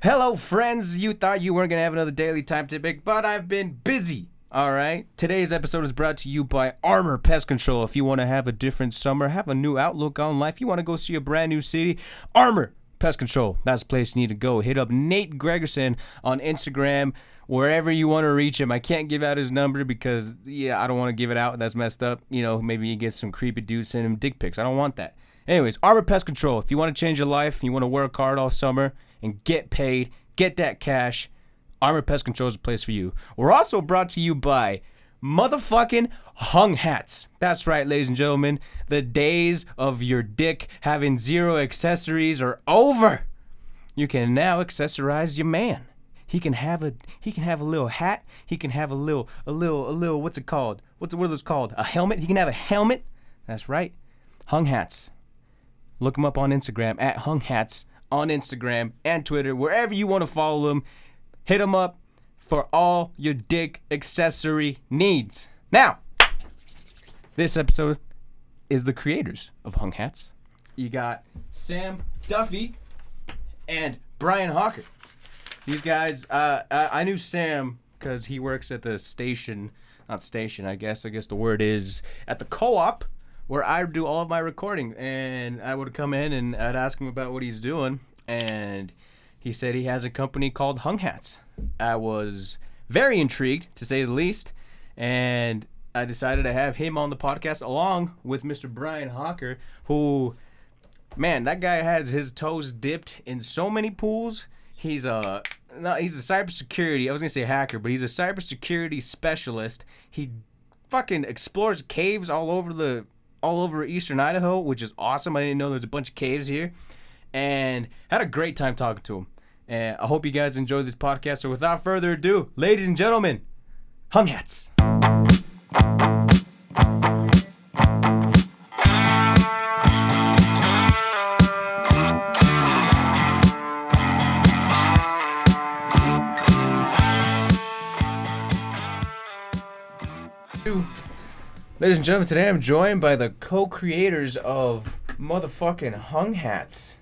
Hello, friends. You thought you weren't going to have another daily time ticket, but I've been busy. All right. Today's episode is brought to you by Armor Pest Control. If you want to have a different summer, have a new outlook on life, you want to go see a brand new city, Armor Pest Control. That's the place you need to go. Hit up Nate Gregerson on Instagram, wherever you want to reach him. I can't give out his number because, yeah, I don't want to give it out. That's messed up. You know, maybe he gets some creepy dudes sending him dick pics. I don't want that. Anyways, Armor Pest Control. If you want to change your life, you want to work hard all summer and get paid, get that cash, Armor Pest Control is a place for you. We're also brought to you by motherfucking hung hats. That's right, ladies and gentlemen. The days of your dick having zero accessories are over. You can now accessorize your man. He can have a he can have a little hat. He can have a little a little a little what's it called? What's what are those called? A helmet. He can have a helmet. That's right. Hung hats. Look him up on Instagram at Hung Hats on Instagram and Twitter, wherever you want to follow them. Hit them up for all your dick accessory needs. Now, this episode is the creators of Hung Hats. You got Sam Duffey and Brian Hawker. These guys, uh, I I knew Sam because he works at the station, not station, I guess. I guess the word is at the co-op where I do all of my recording. And I would come in and I'd ask him about what he's doing, and he said he has a company called Hung Hats. I was very intrigued, to say the least, and I decided to have him on the podcast along with Mr. Brian Hawker, who man, that guy has his toes dipped in so many pools. He's a no, he's a cybersecurity. I was gonna say hacker, but he's a cybersecurity specialist. He fucking explores caves all over the all over eastern Idaho, which is awesome. I didn't know there's a bunch of caves here, and had a great time talking to him. And I hope you guys enjoyed this podcast. So without further ado, ladies and gentlemen, hung hats. Ladies and gentlemen, today I'm joined by the co-creators of motherfucking Hung Hats.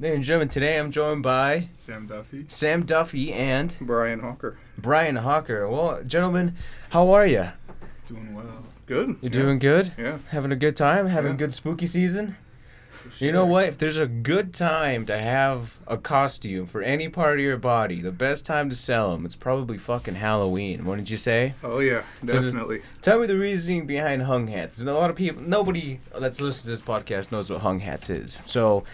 Ladies and gentlemen, today I'm joined by Sam Duffey. Sam Duffey and Brian Hawker. Brian Hawker. Well, gentlemen, how are you? Doing well. Good. You yeah. doing good? Yeah. Having a good time? Having a good spooky season? You know what? If there's a good time to have a costume for any part of your body, the best time to sell them, it's probably fucking Halloween. Wouldn't you say? Oh yeah, So definitely. Tell me the reasoning behind hung hats. A lot of people, nobody that's listening to this podcast knows what hung hats is. So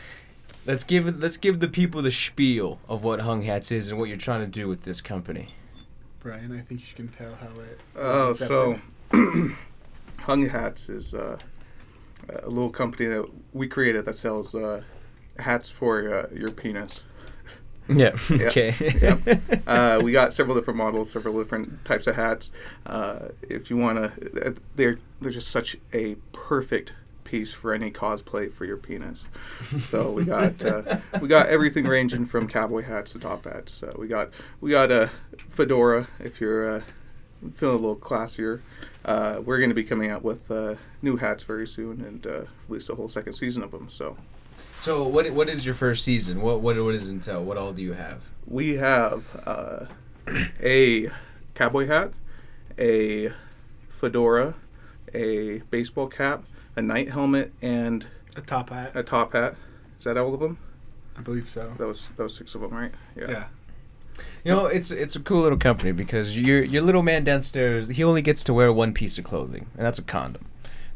let's give let's give the people the spiel of what hung hats is and what you're trying to do with this company. Brian, I think you can tell how it. Oh, was so. Hung Hats is uh, a little company that we created that sells uh, hats for uh, your penis. Yeah. Yeah. Okay. Yep. Uh, we got several different models, several different types of hats. Uh, if you want to, they're they're just such a perfect piece for any cosplay for your penis. So we got uh, we got everything ranging from cowboy hats to top hats. Uh, we got we got a fedora if you're uh, feeling a little classier. Uh, we're going to be coming out with uh, new hats very soon and uh, release a whole second season of them. So so what what is your first season? What what what does entail? What all do you have? we have uh, a cowboy hat, a fedora, a baseball cap, a knight helmet, and a top hat. a top hat. Is that all of them? I believe so. Those those six of them, right? Yeah. Yeah. You know, it's it's a cool little company because your your little man downstairs he only gets to wear one piece of clothing, and that's a condom,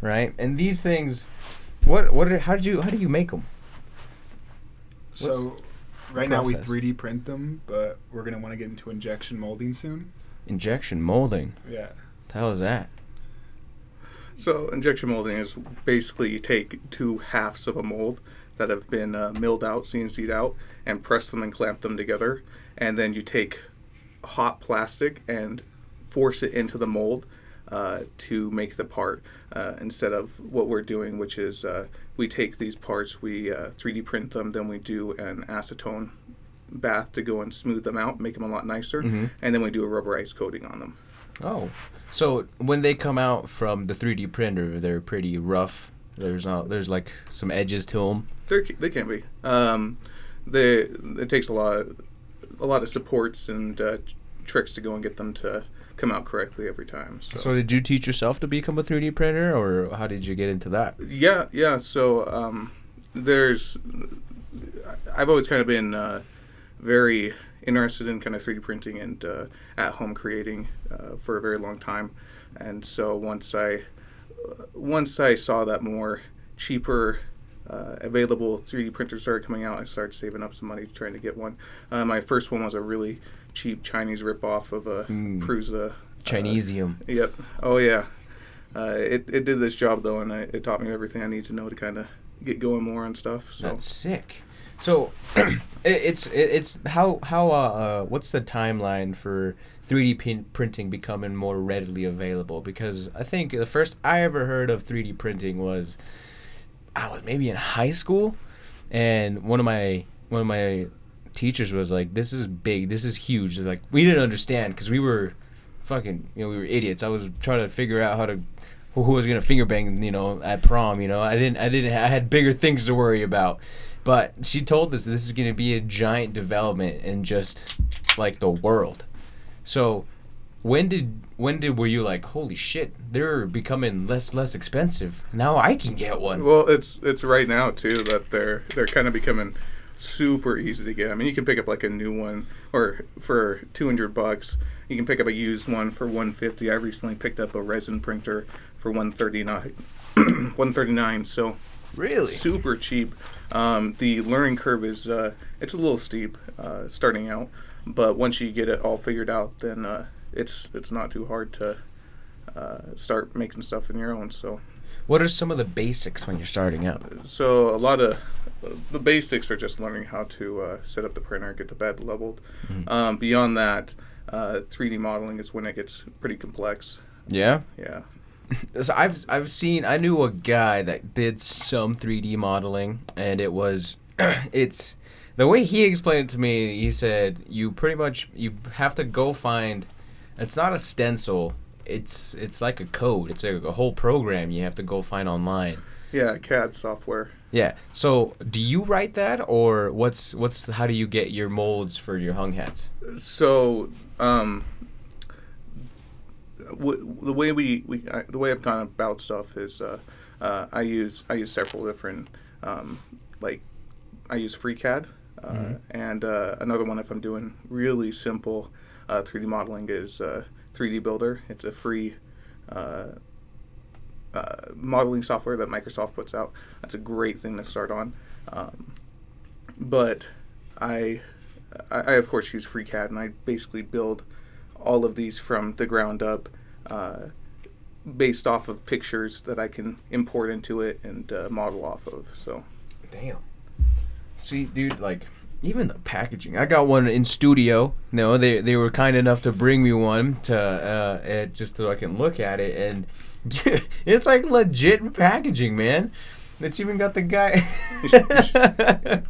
right? And these things, what what are, how did you how do you make them? So right now we process? 3D print them, but we're gonna want to get into injection molding soon. Injection molding. Yeah. How is that? So injection molding is basically you take two halves of a mold that have been uh, milled out, CNC'd out, and press them and clamp them together, and then you take hot plastic and force it into the mold uh, to make the part uh, instead of what we're doing, which is uh, we take these parts, we uh, 3D print them, then we do an acetone bath to go and smooth them out, make them a lot nicer, Mhm. and then we do a rubberized coating on them. Oh, so when they come out from the 3D printer, they're pretty rough. There's not there's like some edges to them. They're, they can be. Um, they, it takes a lot a lot of supports and uh, tricks to go and get them to come out correctly every time. So, So did you teach yourself to become a 3D printer, or how did you get into that? yeah, yeah. So um, there's I've always kind of been uh, very interested in kind of 3D printing and uh, at home creating uh, for a very long time, and so once I once I saw that more cheaper. Uh, available 3D printers started coming out. I started saving up some money trying to get one. Uh, my first one was a really cheap Chinese ripoff of a Mm. Prusa. uh, Chinesium. Yep. Oh yeah. Uh, it it did this job though, and I, it taught me everything I need to know to kind of get going more on stuff. So That's sick. So, it's it's how how uh, uh what's the timeline for 3D pin- printing becoming more readily available? Because I think the first I ever heard of 3D printing was I was maybe in high school, and one of my one of my teachers was like, "This is big. This is huge." Like we didn't understand because we were fucking you know we were idiots. I was trying to figure out how to who who was gonna finger bang you know at prom. You know I didn't I didn't I had bigger things to worry about. But she told us this is gonna be a giant development in just like the world. So when did when did were you like holy shit they're becoming less less expensive now I can get one. well, it's it's right now too that they're they're kind of becoming super easy to get. I mean, you can pick up like a new one or for two hundred bucks. You can pick up a used one for one fifty. I recently picked up a resin printer for one thirty nine. One thirty nine. So Really? super cheap. Um, the learning curve is uh, it's a little steep uh, starting out, but once you get it all figured out, then uh, it's it's not too hard to uh, start making stuff in your own. So What are some of the basics when you're starting out? so a lot of the basics are just learning how to uh, set up the printer, get the bed leveled. Um, beyond that, uh, 3D modeling is when it gets pretty complex. Yeah. Yeah. So I've I've seen I knew a guy that did some 3D modeling and it was it's the way he explained it to me he said you pretty much you have to go find it's not a stencil. It's it's like a code. It's a, a whole program you have to go find online. Yeah, CAD software. yeah. So do you write that or what's what's how do you get your molds for your hung hats? So, um, w- the way we, we I, the way I've gone about stuff is uh, uh, I use I use several different um, like I use FreeCAD uh, Mhm. and uh, another one if I'm doing really simple uh, 3D modeling is uh, 3D Builder. It's a free uh, uh, modeling software that Microsoft puts out. That's a great thing to start on. Um, but I, I, I of course use FreeCAD, and I basically build all of these from the ground up, uh, based off of pictures that I can import into it and uh, model off of. So Damn. See, dude, like even the packaging. I got one in studio. No, they they were kind enough to bring me one to uh, just so I can look at it, and dude, it's like legit packaging, man. It's even got the guy. You should-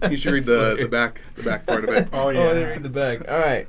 you you should read the, the back the back part of it. Oh Oh, yeah. yeah, read the back. All right.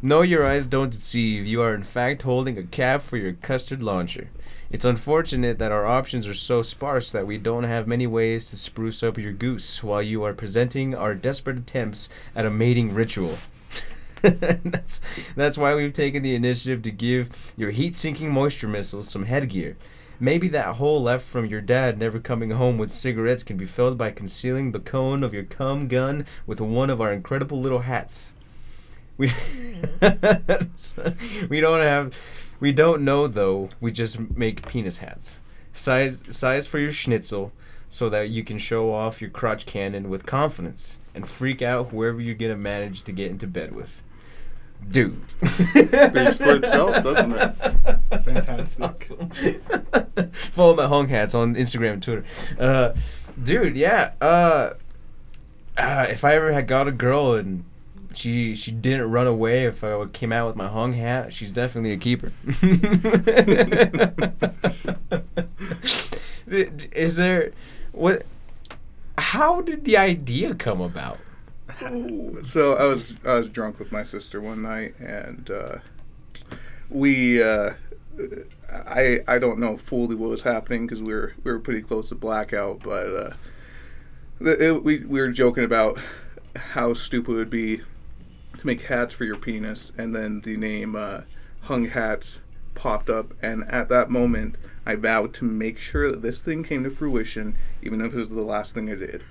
No, your eyes don't deceive. You are in fact holding a cap for your custard launcher. It's unfortunate that our options are so sparse that we don't have many ways to spruce up your goose while you are presenting our desperate attempts at a mating ritual. that's that's why we've taken the initiative to give your heat-sinking moisture missiles some headgear. Maybe that hole left from your dad never coming home with cigarettes can be filled by concealing the cone of your cum gun with one of our incredible little hats. We mm. we don't have we don't know though. We just make penis hats. Size size for your schnitzel so that you can show off your crotch cannon with confidence and freak out whoever you're going to manage to get into bed with. Dude. Speaks for itself, doesn't it? Fantastic. That's awesome. Follow my hung hats on Instagram and Twitter. Uh, dude, yeah. Uh, uh, if I ever had got a girl and she she didn't run away, if I came out with my hung hat, she's definitely a keeper. Is there what? How did the idea come about? So I was I was drunk with my sister one night, and uh, we uh, I I don't know fully what was happening because we were we were pretty close to blackout, but uh, the, it, we we were joking about how stupid it would be to make hats for your penis, and then the name uh, Hung Hats popped up, and at that moment, I vowed to make sure that this thing came to fruition, even if it was the last thing I did.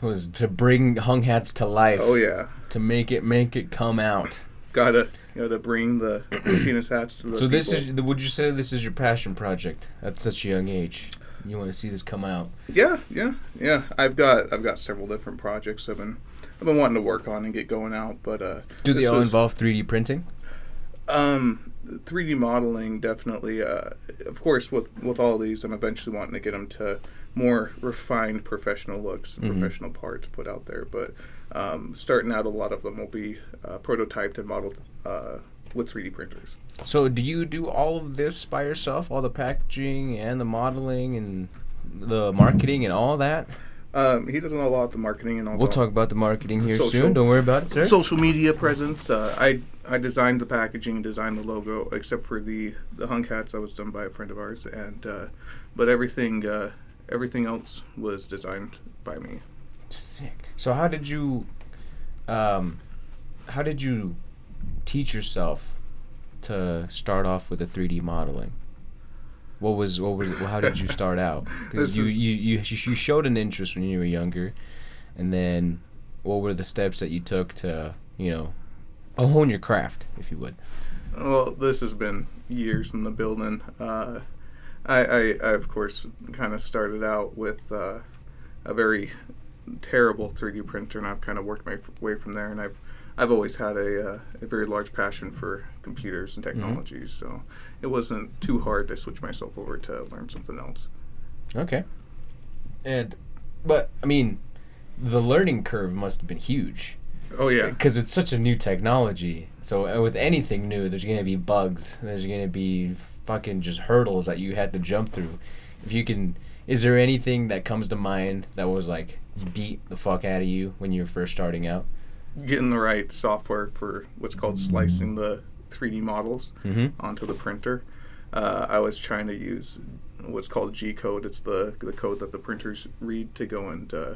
was to bring hung hats to life. Oh yeah, To make it make it come out. gotta gotta bring the penis hats to the. So this people. is would you say this is your passion project at such a young age? You want to see this come out? Yeah, yeah, yeah. I've got I've got several different projects I've been I've been wanting to work on and get going out, but uh, Do they all was- involve 3D printing? Um, 3D modeling definitely. Uh, of course, with with all these, I'm eventually wanting to get them to more refined professional looks and Mhm. professional parts put out there. But um, starting out, a lot of them will be uh, prototyped and modeled uh, with 3D printers. So do you do all of this by yourself? All the packaging and the modeling and the marketing and all that? Um, he does a lot of the marketing and all. We'll talk about the marketing here Social. soon. Don't worry about it, sir. social media presence. Uh, I I designed the packaging, designed the logo, except for the the hung hats that was done by a friend of ours, and uh, but everything uh, everything else was designed by me. Sick. So how did you um how did you teach yourself to start off with the 3D modeling? What was what was how did you start out? Because you, is- you you you showed an interest when you were younger, and then what were the steps that you took to you know hone your craft, if you would? Well, this has been years in the building. Uh, I, I, I of course kind of started out with uh, a very terrible 3D printer, and I've kind of worked my f- way from there. And I've I've always had a, uh, a very large passion for computers and technologies, so it wasn't too hard to switch myself over to learn something else. Okay. And but I mean, the learning curve must have been huge. Oh yeah, because it's such a new technology. So uh, with anything new, there's gonna be bugs. There's gonna be fucking just hurdles that you had to jump through. If you can, is there anything that comes to mind that was like beat the fuck out of you when you were first starting out? Getting the right software for what's called slicing the 3D models Mm-hmm. onto the printer. Uh, I was trying to use what's called G code. It's the the code that the printers read to go and uh,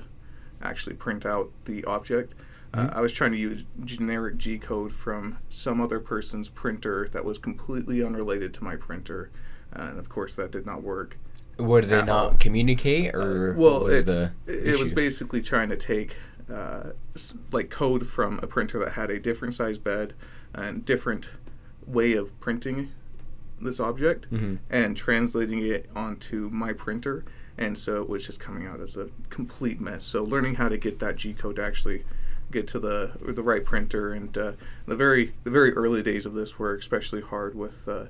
actually print out the object. Uh, Mhm. I was trying to use generic G code from some other person's printer that was completely unrelated to my printer, and of course that did not work. Did they At all. not communicate, or Uh, well, was it it was basically trying to take uh, like code from a printer that had a different size bed and different way of printing this object Mhm. and translating it onto my printer. And so it was just coming out as a complete mess. So learning how to get that g code to actually get to the the right printer and uh, the very the very early days of this were especially hard with uh,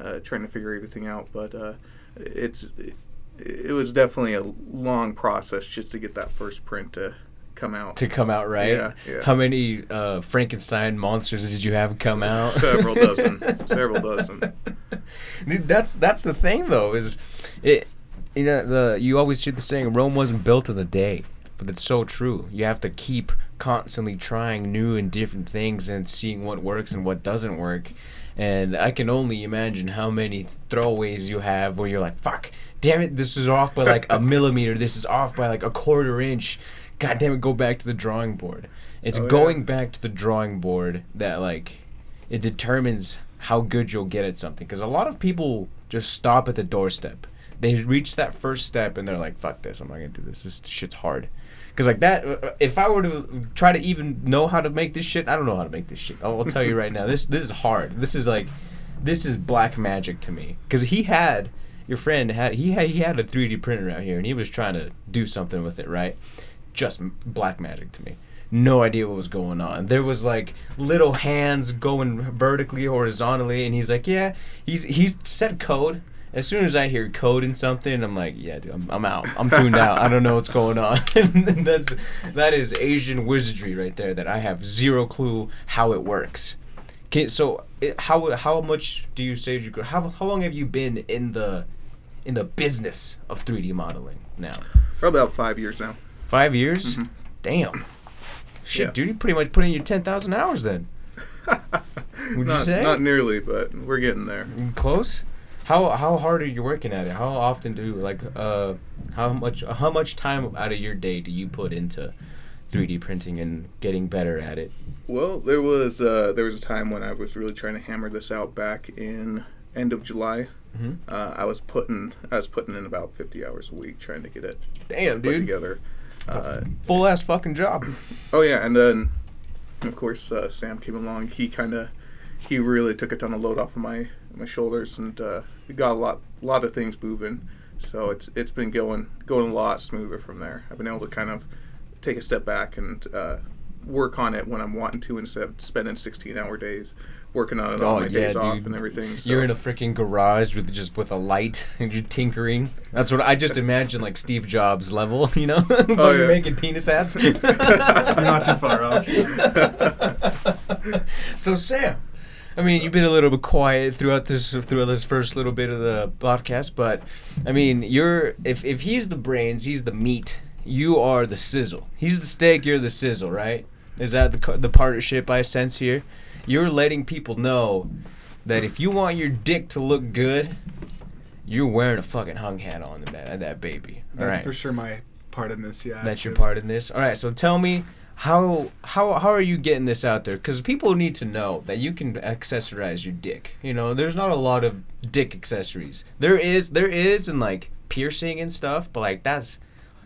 uh, trying to figure everything out. But uh, it's it, it was definitely a long process just to get that first print to come out to come out right. Yeah, yeah. How many uh, Frankenstein monsters did you have come out? Several dozen. Several dozen. Dude, that's that's the thing though is it you know the you always hear the saying Rome wasn't built in a day but it's so true you have to keep constantly trying new and different things and seeing what works and what doesn't work and I can only imagine how many throwaways you have where you're like fuck damn it this is off by like a millimeter this is off by like a quarter inch god damn it go back to the drawing board. It's Oh, yeah. going back to the drawing board that like it determines how good you'll get at something. Because a lot of people just stop at the doorstep. They reach that first step and they're like fuck this i'm not gonna do this. This shit's hard. Because like that uh, if i were to try to even know how to make this shit i don't know how to make this shit. I'll, I'll tell you right now this this is hard. This is like this is black magic to me. Because he had your friend had he had he had a 3d printer out here and he was trying to do something with it right just black magic to me no idea what was going on. There was like little hands going vertically, horizontally, and he's like, "Yeah." He's he's said code. As soon as I hear code in something, I'm like, "Yeah, dude, I'm, I'm out. I'm tuned out. I don't know what's going on." That's that is Asian wizardry right there. That I have zero clue how it works. Okay, so it, how how much do you say you how how long have you been in the in the business of 3D modeling now? Probably about five years now. Five years? Mhm. Damn. Shit, Yeah. dude, you pretty much put in your 10,000 hours then. Would not, you say? Not nearly, but we're getting there. Close? How how hard are you working at it? How often do like uh how much how much time out of your day do you put into 3D printing and getting better at it? Well, there was uh, there was a time when I was really trying to hammer this out back in end of July. Mhm. Uh, I was putting I was putting in about 50 hours a week trying to get it Damn, put together. Uh, Full ass fucking job. oh yeah, and then of course uh, Sam came along. He kind of he really took a ton of load off of my my shoulders and uh, we got a lot lot of things moving. So it's it's been going going a lot smoother from there. I've been able to kind of take a step back and uh, work on it when I'm wanting to instead of spending 16 hour days working on it Oh, on my yeah, days off and everything. So. You're in a freaking garage with just with a light and you're tinkering. That's what I just imagine like Steve Jobs level, you know? but Oh, you're making penis hats. You're not too far off. so Sam, I mean, you've been a little bit quiet throughout this throughout this first little bit of the podcast, but I mean, you're if if he's the brains, he's the meat. You are the sizzle. He's the steak. You're the sizzle, right? Is that the the partnership I sense here? You're letting people know that if you want your dick to look good, you're wearing a fucking hung hat on that that baby. All That's right. for sure my part in this. Yeah. That's your part in this. All right, so tell me how how how are you getting this out there? Because people need to know that you can accessorize your dick. You know, there's not a lot of dick accessories. There is there is in like piercing and stuff, but like that's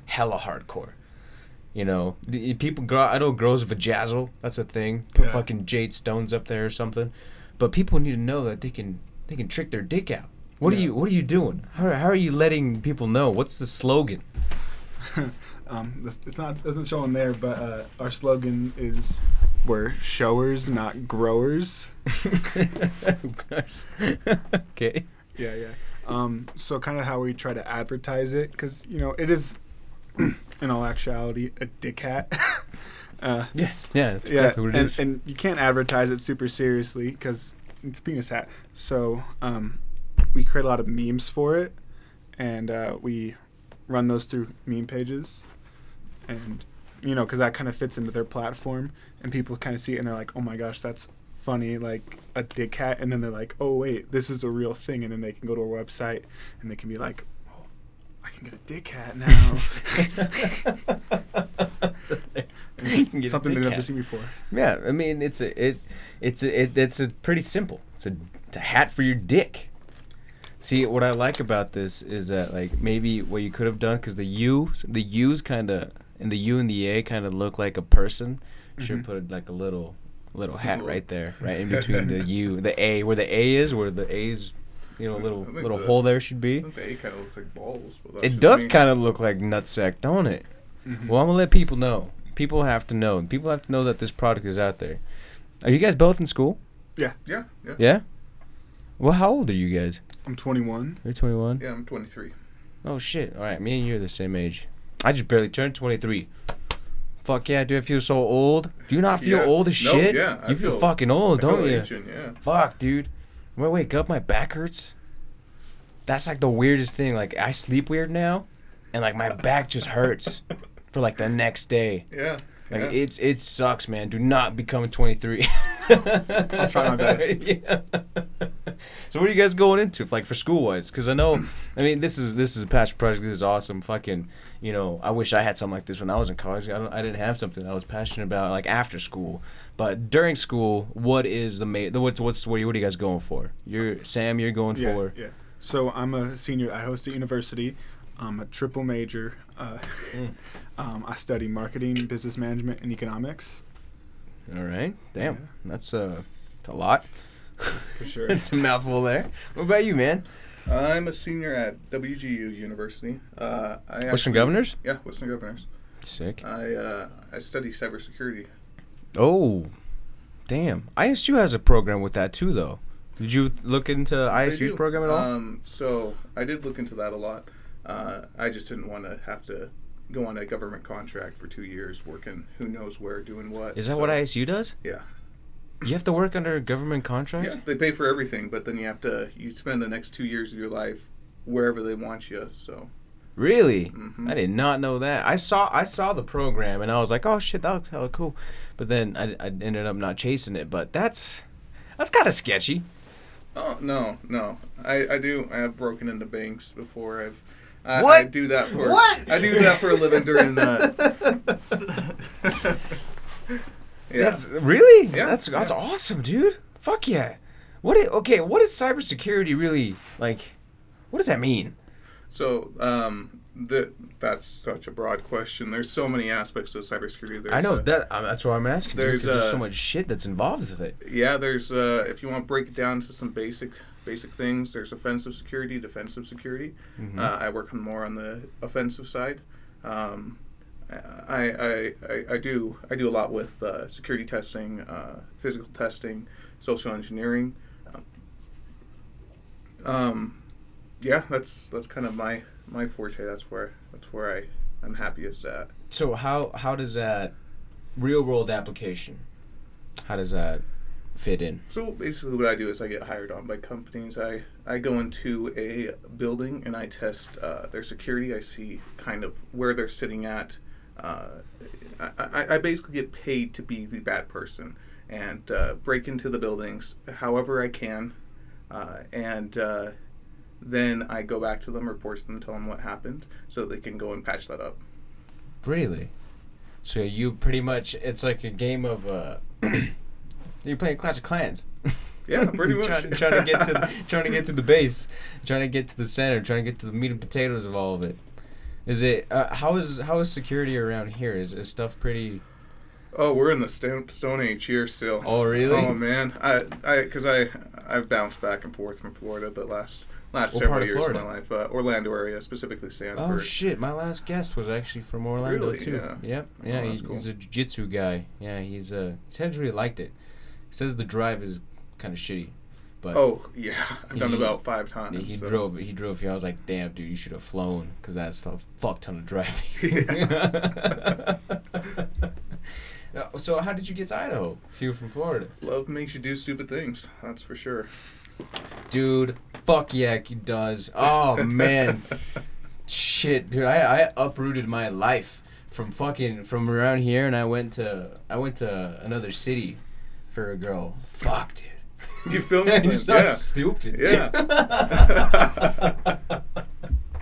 hella hardcore. You know, the, people grow. I know girls vajazzle. That's a thing. Put Yeah. fucking jade stones up there or something. But people need to know that they can they can trick their dick out. What are you What are you doing? How, how are you letting people know? What's the slogan? um, this, it's not doesn't show on there, but uh, our slogan is "We're showers, not growers." Of course. okay. Yeah, yeah. Um, so kind of how we try to advertise it, because you know it is, in all actuality, a dick hat. uh, Yes. Yeah. That's yeah, exactly what it and, is. and you can't advertise it super seriously because it's a penis hat. So um, we create a lot of memes for it, and uh, we run those through meme pages, and you know because that kind of fits into their platform, and people kind of see it and they're like, oh my gosh, that's funny, like a dick hat, and then they're like, oh wait, this is a real thing, and then they can go to our website and they can be like. I can get a dick hat now. You can get a Something they've never seen before. Yeah, I mean it's a it it's a, it, it's a pretty simple. It's a it's a hat for your dick. See what I like about this is that like maybe what you could have done because the U the U's kind of and the U and the A kind of look like a person. Should Mhm. put like a little little hat right there, right in between the U the A where the A is where the A's you know I little little the- hole there should I be. think the A kind of looks like balls. But It does kind of look like nutsack, don't it? Mhm. Well, I'm gonna let people know. People have to know. People have to know that this product is out there. Are you guys both in school? Yeah, yeah, Yeah. Yeah. Well, how old are you guys? I'm 21. You're 21. yeah. I'm 23. Oh shit! All right, me and you are the same age. I just barely turned 23. Fuck yeah! Do I feel so old? Do you not feel Yeah. old as No, shit? yeah, I you feel, feel- fucking old, I don't you? ancient, yeah. Fuck, dude. When I wake up, my back hurts. That's like the weirdest thing. Like I sleep weird now, and like my back just hurts for like the next day. Yeah. Like yeah. it's it sucks, man. Do not become 23. I'll try my best. Yeah. So what are you guys going into, like for school wise? Because I know, I mean, this is this is a passion project. This is awesome. Fucking, you know, I wish I had something like this when I was in college. I don't, I didn't have something I was passionate about like after school. But during school, what is the main? What's what's what are you, what are you guys going for? You're Sam. You're going Yeah, for. yeah. So I'm a senior at Idaho State University. I'm a triple major. Uh, Mm. um, I study marketing, business management, and economics. All right. Damn, Yeah. that's uh, that's a lot. For sure. it's a mouthful there. What about you, man? I'm a senior at WGU University. Uh, I Western actually- Governors. Yeah, Western Governors. Sick. I uh, I study cybersecurity. Oh, damn. ISU has a program with that too, though. Did you look into ISU's program at all? Um, so I did look into that a lot. Uh, I just didn't want to have to go on a government contract for two years working who knows where doing what. Is that so- what ISU does? Yeah. You have to work under a government contract? Yeah, they pay for everything, but then you have to you spend the next two years of your life wherever they want you. So Really? Mhm. I did not know that. I saw I saw the program and I was like, oh shit, that looks hella cool. But then I, I ended up not chasing it. But that's that's kind of sketchy. Oh no, no. I, I do. I have broken into banks before. I've. I, What? I do that for. What? I do that for a living during the. Yeah. That's really Yeah, That's that's yeah. awesome, dude. Fuck yeah. What? okay, what is cybersecurity really like? What does that mean? So, um, the, that's such a broad question. There's so many aspects of cybersecurity. There's, I know uh, that. Um, that's why I'm asking. There's, there's, there's so much shit that's involved with it. Yeah, there's uh, if you want to break it down to some basic basic things, there's offensive security, defensive security. Mhm. Uh, I work on more on the offensive side. Um, I, I, I, I do I do a lot with uh, security testing, uh, physical testing, social engineering. Um, yeah, that's that's kind of my my forte. That's where that's where I I'm happiest at. So how how does that real world application? How does that fit in? So basically, what I do is I get hired on by companies. I, I go into a building and I test uh, their security. I see kind of where they're sitting at. Uh, I, I, I basically get paid to be the bad person and uh, break into the buildings however I can. Uh, and uh, then I go back to them, report to them, tell them what happened so they can go and patch that up. Really? So you pretty much it's like a game of uh you're playing Clash of Clans. Yeah, pretty much. trying, trying to get to the, trying to get to the base, trying to get to the center, trying to get to the meat and potatoes of all of it. Is it uh, how is how is security around here? Is is stuff pretty? Oh, we're in the stone, stone age here still. Oh really? Oh man, I I because I I've bounced back and forth from Florida the last last What several of years Florida? of my life. Uh, Orlando area, specifically Sanford. Oh shit! My last guest was actually from Orlando Really? too. Yeah. Yep. Oh, Yeah, that's he- cool. he's a jiu-jitsu guy. Yeah, he's uh he said he really liked it. He says the drive is kind of shitty, but Oh yeah, I've done He- about five times. he so. drove he drove here. I was like, damn, dude, you should have flown because that's a fuck ton of driving. Uh, so how did you get to Idaho? If you were from Florida, Love makes you do stupid things. That's for sure. dude. Fuck yeah, he does. Oh man. shit dude I, I uprooted my life from fucking from around here and i went to i went to another city for a girl fuck dude You feel me? He's so yeah. stupid Yeah.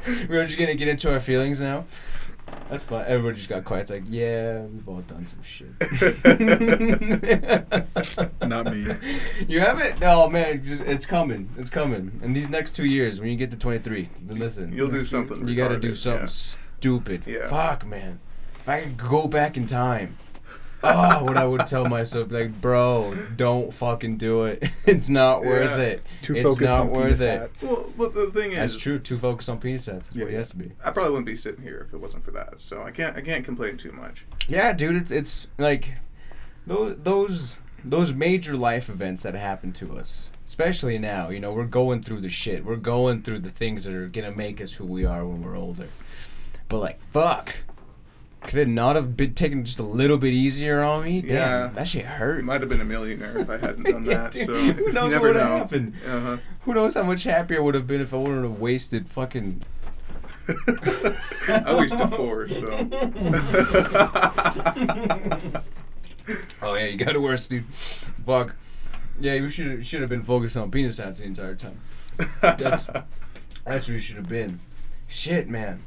we're just gonna get into our feelings now that's fine everyone just got quiet it's like yeah we've all done some shit Not me. you haven't oh man just, it's coming it's coming in these next two years when you get to 23 listen You'll do something. You gotta do something yeah. stupid. Yeah. Fuck, man. If I could go back in time, oh, what I would tell myself, like, bro, don't fucking do it. It's not worth Yeah. it. Too it's focused not on worth penis it. hats. Well, but the thing is, That's true. Too focused on penis sets. That's Yeah, what he yeah. has to be. I probably wouldn't be sitting here if it wasn't for that. So I can't I can't complain too much. Yeah, dude. It's it's like those those those major life events that happen to us. Especially now, you know, we're going through the shit. We're going through the things that are gonna make us who we are when we're older. But like, fuck. Could it not have been taken just a little bit easier on me? Damn, Yeah. that shit hurt. might have been a millionaire if I hadn't done that. Dude, so who knows what would've know. happened? Uh-huh. Who knows how much happier I would have been if I wouldn't have wasted fucking. I wasted four, so. Oh yeah, you got it worse, dude. Fuck. Yeah, you should should have been focused on penis hats the entire time. That's that's what you should have been. Shit, man.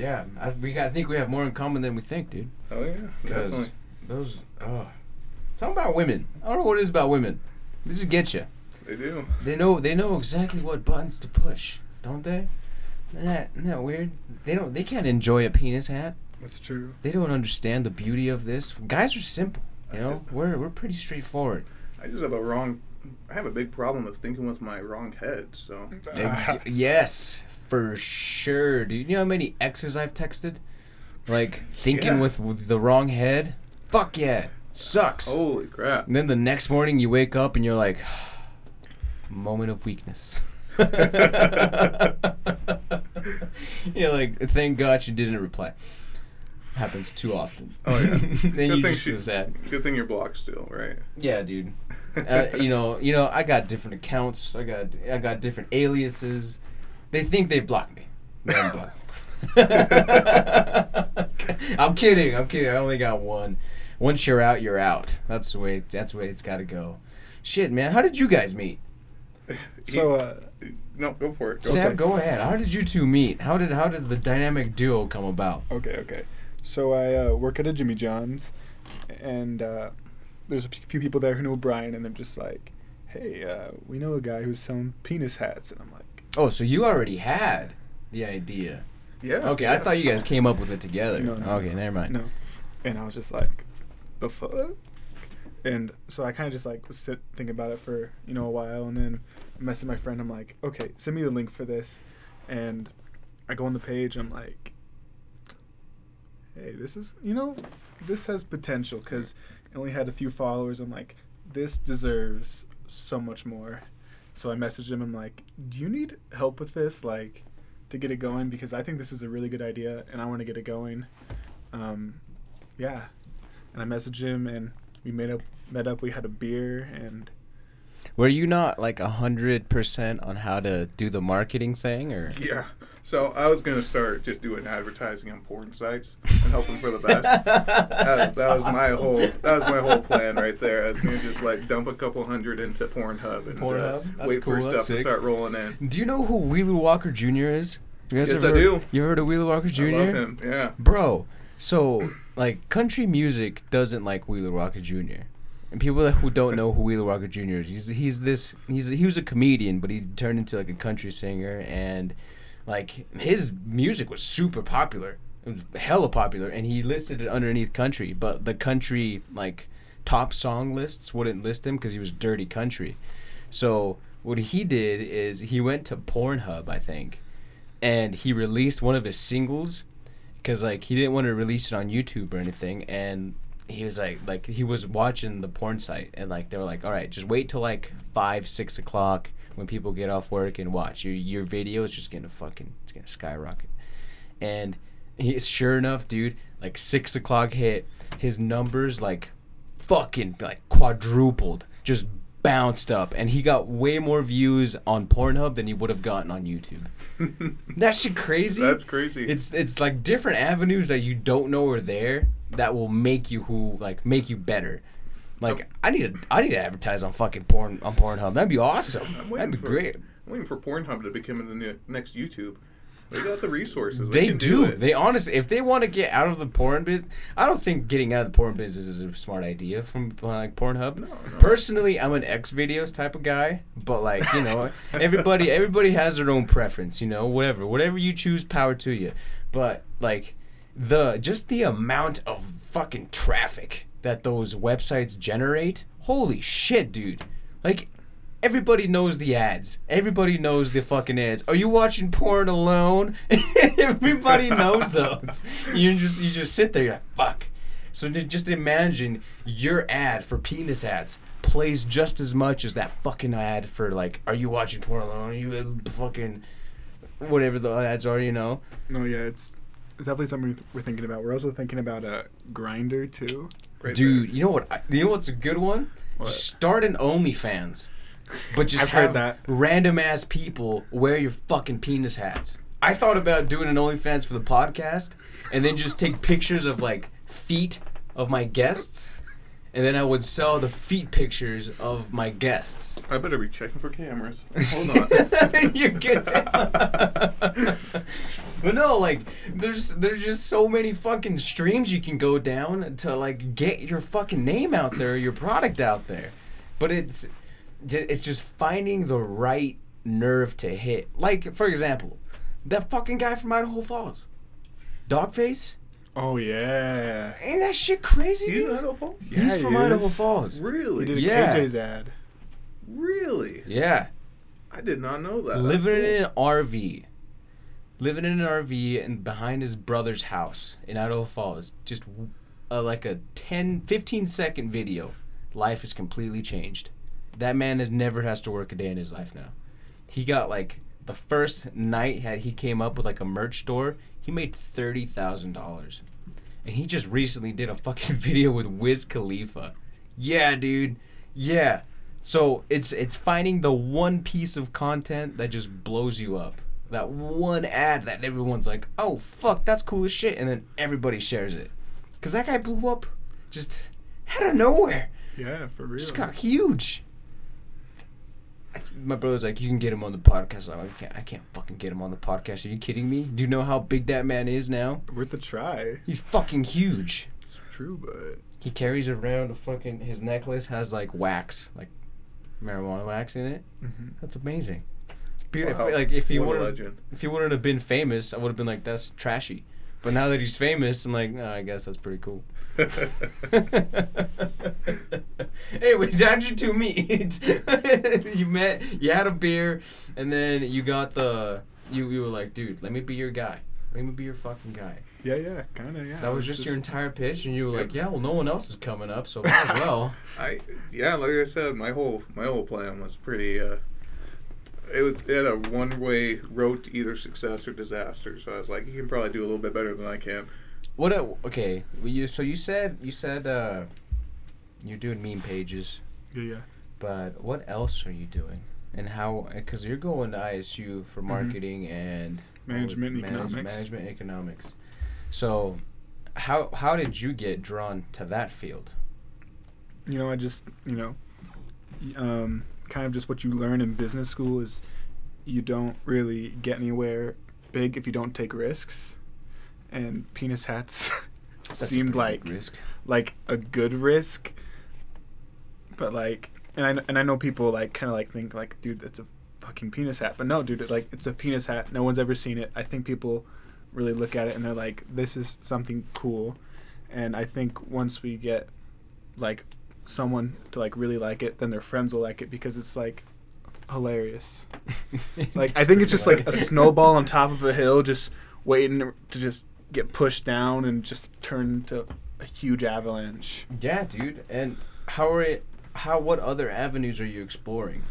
Yeah, I, we got, I think we have more in common than we think, dude. oh yeah, definitely. those, oh, something about women. I don't know what it is about women. They just get you. They do. They know they know exactly what buttons to push, don't they? Isn't that, isn't that weird? They don't. They can't enjoy a penis hat. That's true. They don't understand the beauty of this. Guys are simple. You know, we're we're pretty straightforward. I just have a wrong. I have a big problem with thinking with my wrong head. So yes, for sure, dude. You know how many exes I've texted? Like thinking Yeah. with, with the wrong head. Fuck yeah, sucks. holy crap. And then the next morning you wake up and you're like, moment of weakness. you're like, thank God she didn't reply. Happens too often. Oh, yeah. then Good you thing just she- feel sad. Good thing you're blocked still, right? Yeah, dude. uh, you know, you know, I got different accounts. I got, I got different aliases. They think they've blocked me. They haven't blocked. I'm kidding. I'm kidding. I only got one. Once you're out, you're out. That's the way. That's the way it's got to go. Shit, man. How did you guys meet? So, uh, No, go for it. Go Sam, Okay. go ahead. How did you two meet? How did how did the dynamic duo come about? okay, okay. So I uh, work at a Jimmy John's, and uh, there's a few people there who know Brian, and they're just like, "Hey, uh, we know a guy who's selling penis hats," and I'm like, Oh, so you already had the idea. Yeah. Okay, I thought you guys came up with it together. No, no. okay, never mind. "No," and I was just like, "The fuck." And so I kind of just like sit thinking about it for you know a while, and then I messaged my friend. I'm like, "Okay, send me the link for this," and I go on the page. I'm like, "Hey, this is you know, this has potential because it only had a few followers. I'm like, this deserves so much more." So I messaged him. I'm like, "Do you need help with this, like, to get it going? Because I think this is a really good idea, and I want to get it going." Um, yeah, and I messaged him, and we made up, met up. We had a beer, and Were you not like a hundred percent on how to do the marketing thing, or? Yeah. So I was gonna start just doing advertising on porn sites and hoping for the best. That was, that was my whole that was my whole plan right there. I was gonna just like dump a couple hundred into Pornhub and Pornhub? uh, wait for cool, that's stuff to start rolling in. Do you know who Wheeler Walker Jr. is? You guys Yes, ever I do. You heard of Wheeler Walker Jr.? I love him. Yeah. Bro, so like country music doesn't like Wheeler Walker Jr. And people who don't know who Wheeler Walker Jr. is, he's he's this he's he was a comedian, but he turned into like a country singer, and like his music was super popular, it was hella popular, and he listed it underneath country, but the country like top song lists wouldn't list him because he was dirty country. So what he did is he went to Pornhub, I think, and he released one of his singles because like he didn't want to release it on YouTube or anything, and he was like like he was watching the porn site, and like they were like, all right, just wait till like five six o'clock when people get off work and watch. Your your video is just gonna fucking it's gonna skyrocket, and he sure enough, dude, like six o'clock hit, his numbers like fucking like quadrupled, just bounced up, and he got way more views on Pornhub than he would have gotten on YouTube. that shit crazy. That's crazy. It's it's like different avenues that you don't know are there that will make you who like make you better. Like I need to I need to advertise on fucking porn on Pornhub. That'd be awesome. That'd be for, great. I'm waiting for Pornhub to become the ne- next YouTube. They got the resources. They can do. it. They honestly, if they want to get out of the porn business, I don't think getting out of the porn business is a smart idea from like Pornhub. No, no. Personally, I'm an X videos type of guy, but like you know, everybody everybody has their own preference. You know, whatever whatever you choose, power to you. But like the just the amount of fucking traffic that those websites generate, holy shit, dude! Like everybody knows the ads. Everybody knows the fucking ads. Are you watching porn alone? everybody knows those. You just you just sit there. You're like fuck. So just imagine your ad for penis ads plays just as much as that fucking ad for like, are you watching porn alone? Are you uh, fucking whatever the ads are, you know? no, yeah, it's it's definitely something we're thinking about. We're also thinking about a Grindr too. Right Dude, you know what? I, you know what's a good one? What? Start an OnlyFans, but just I've heard that. random ass people wear your fucking penis hats. I thought about doing an OnlyFans for the podcast, and then just take pictures of like feet of my guests, and then I would sell the feet pictures of my guests. I better be checking for cameras. Hold on. You're good. but no, like there's there's just so many fucking streams you can go down to like get your fucking name out there, your product out there. But it's ju- it's just finding the right nerve to hit. Like for example, that fucking guy from Idaho Falls, Doggface. Oh yeah, Ain't that shit crazy, He's dude? in Idaho Falls? Yeah, He's he from Idaho is. Falls. he Really? did a Yeah. KJ's ad. Really? Yeah. I did not know that. living That's in an RV, living in an RV and behind his brother's house in Idaho Falls. Just uh, like a 10, 15 second video. Life is completely changed. That man has never has to work a day in his life now. He got like the first night had he came up with like a merch store. He made thirty thousand dollars, and he just recently did a fucking video with Wiz Khalifa. Yeah, dude. Yeah. So it's it's finding the one piece of content that just blows you up. That one ad that everyone's like, "Oh fuck, that's cool as shit," and then everybody shares it. Cause that guy blew up, just out of nowhere. Yeah, for real. Just got huge. My brother's like, you can get him on the podcast. I'm like, I can't, I can't fucking get him on the podcast. Are you kidding me? Do you know how big that man is now? Worth a try. He's fucking huge. It's true, but He carries around a fucking his necklace has like wax, like marijuana wax in it. Mhm. That's amazing. It's beautiful. Wow, Like if he wouldn't if he wouldn't have been famous, I would have been like that's trashy. But now that he's famous, I'm like, nah, I guess that's pretty cool. Anyways, how'd you two meet? you met, you had a beer, and then you got the. You, you were like, dude, let me be your guy. Let me be your fucking guy. Yeah, yeah, kind of, yeah. That was just your entire pitch, and you were like, yeah, well, no one else is coming up, so might as well. I yeah, like I said, my whole my whole plan was pretty. Uh, it was it had a one way road to either success or disaster. So I was like, you can probably do a little bit better than I can. What? A, okay, well, you so you said you said uh, you're doing meme pages, Yeah, yeah. but what else are you doing? And how? Because you're going to ISU for marketing and Mm-hmm. Management and manage- economics. Management and economics. So, how how did you get drawn to that field? You know, I just, you know, um, kind of just what you learn in business school is you don't really get anywhere big if you don't take risks. And penis hats seemed like like a good risk, but like, and I and I know people like kind of like think like, dude, that's a fucking penis hat, but no, dude, it, like it's a penis hat. No one's ever seen it. I think people really look at it and they're like, this is something cool, and I think once we get like someone to like really like it, then their friends will like it because it's like hilarious. Like I think it's just like a snowball on top of a hill, just waiting to just get pushed down and just turn into a huge avalanche. Yeah, dude. And how are it? How? What other avenues are you exploring?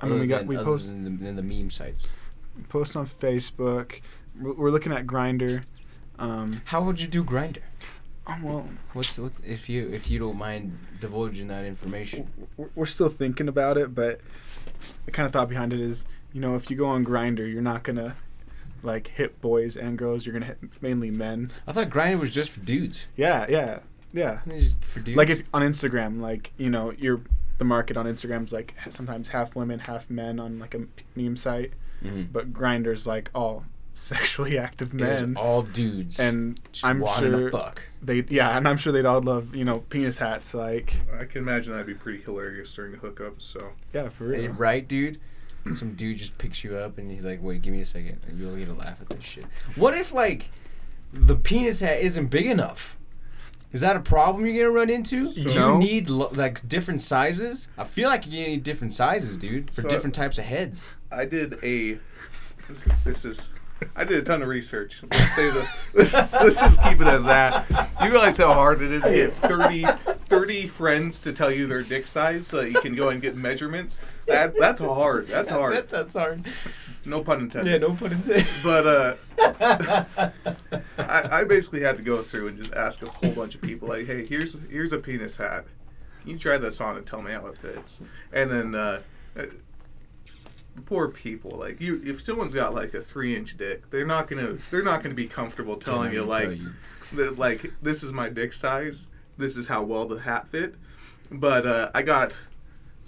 I mean, we got than- we post than the, than the meme sites. we post on Facebook. We're we're looking at Grindr. Um, How would you do Grindr? Oh, well, What's what's if you if you don't mind divulging that information? we're- we're still thinking about it, but the kind of thought behind it is, you know, if you go on Grindr, you're not gonna like hit boys and girls. You're gonna hit mainly men. I thought Grindr was just for dudes. Yeah, yeah, yeah. Just for dudes. Like if on Instagram, like you know, you're the market on Instagram's like sometimes half women, half men on like a meme site, Mhm. but Grindr's like all sexually active It's men. all dudes. and just I'm wanting sure to fuck. they yeah, and I'm sure they'd all love you know penis hats. Like I can imagine that'd be pretty hilarious during the hookups. So yeah, for real. Right, dude? Some dude just picks you up and he's like, wait, give me a second. And you'll get a laugh at this shit. What if, like, the penis hat isn't big enough? Is that a problem you're gonna run into? Do No. you need lo- like different sizes? I feel like you need different sizes, dude, for So- different types of heads. I did a. This is. I did a ton of research. Let's say the. Let's, let's just keep it at that. You realize how hard it is to get 30, 30 friends to tell you their dick size so that you can go and get measurements. That that's hard. That's hard. I bet that's hard. No pun intended. Yeah, no pun intended. But uh, I, I basically had to go through and just ask a whole bunch of people, like, "Hey, here's here's a penis hat. Can you try this on and tell me how it fits?" And then, uh, poor people, like you, if someone's got like a three inch dick, they're not gonna they're not gonna be comfortable telling you Tell like, you. that, like this is my dick size. This is how well the hat fit. But uh, I got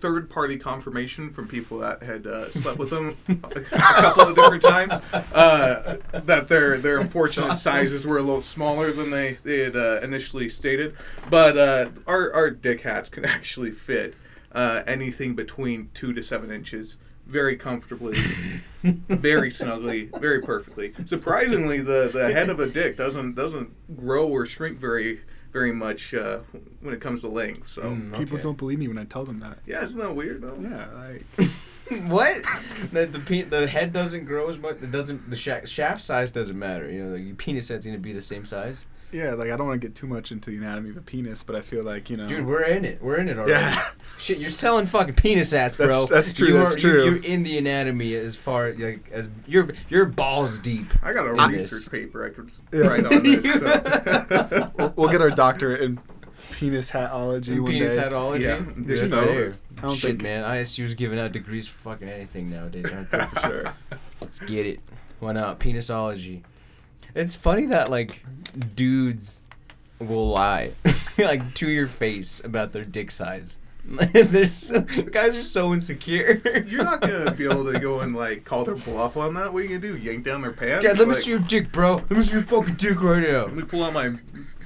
third party confirmation from people that had uh, slept with them a couple of different times uh, that their their unfortunate awesome. sizes were a little smaller than they, they had uh, initially stated. But uh, our, our dick hats can actually fit uh, anything between two to seven inches very comfortably, very snugly, very perfectly. Surprisingly, the, the head of a dick doesn't doesn't grow or shrink very very much uh, when it comes to length. So Mm, People don't believe me when I tell them that. yeah, isn't that weird though? Yeah, like what? The the, pe- the head doesn't grow as much. It doesn't. The sha- shaft size doesn't matter. You know, like your penis head's gonna be the same size. Yeah, like I don't want to get too much into the anatomy of a penis, but I feel like you know. Dude, we're in it. We're in it already. Yeah. Shit, you're selling fucking penis hats, That's- bro. that's true, You that's are- true. You, are in the anatomy as far like as you're you're balls deep. I got a research paper I could Yeah. write on this. So. we'll, we'll get our doctorate in penis hatology one penis day. hatology. Yeah, that's knows? there. I don't Shit, think- man. ISU's giving out degrees for fucking anything nowadays, aren't they? For sure. Let's get it. Why not? Penisology. It's funny that like dudes will lie like to your face about their dick size. They're so, guys are so insecure. You're not gonna be able to go and like call their bluff on that. What are you gonna do? Yank down their pants? Yeah, let me see your dick, bro. Let me see your fucking dick right now. Let me pull out my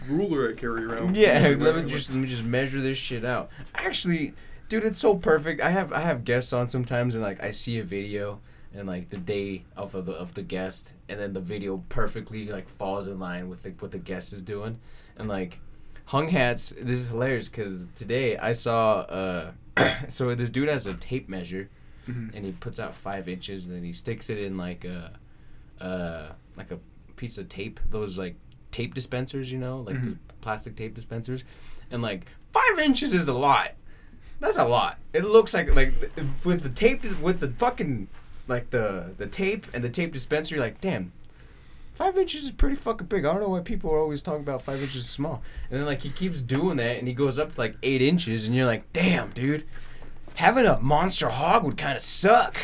ruler I carry around. Yeah, let me just let me just measure this shit out. Actually, dude, it's so perfect. I have I have guests on sometimes, and like I see a video and like the day of of the of the guest, and then the video perfectly like falls in line with the, what the guest is doing, and like hung hats. This is hilarious because today I saw uh, so this dude has a tape measure, Mhm. and he puts out five inches, and then he sticks it in like a uh like a piece of tape. Those like tape dispensers, you know, like Mhm. those plastic tape dispensers, and like five inches is a lot. That's a lot. It looks like like with the tape with the fucking like the the tape and the tape dispenser. You're like, damn, five inches is pretty fucking big. I don't know why people are always talking about five inches is small. And then like he keeps doing that, and he goes up to like eight inches, and you're like, damn, dude, having a monster hog would kind of suck.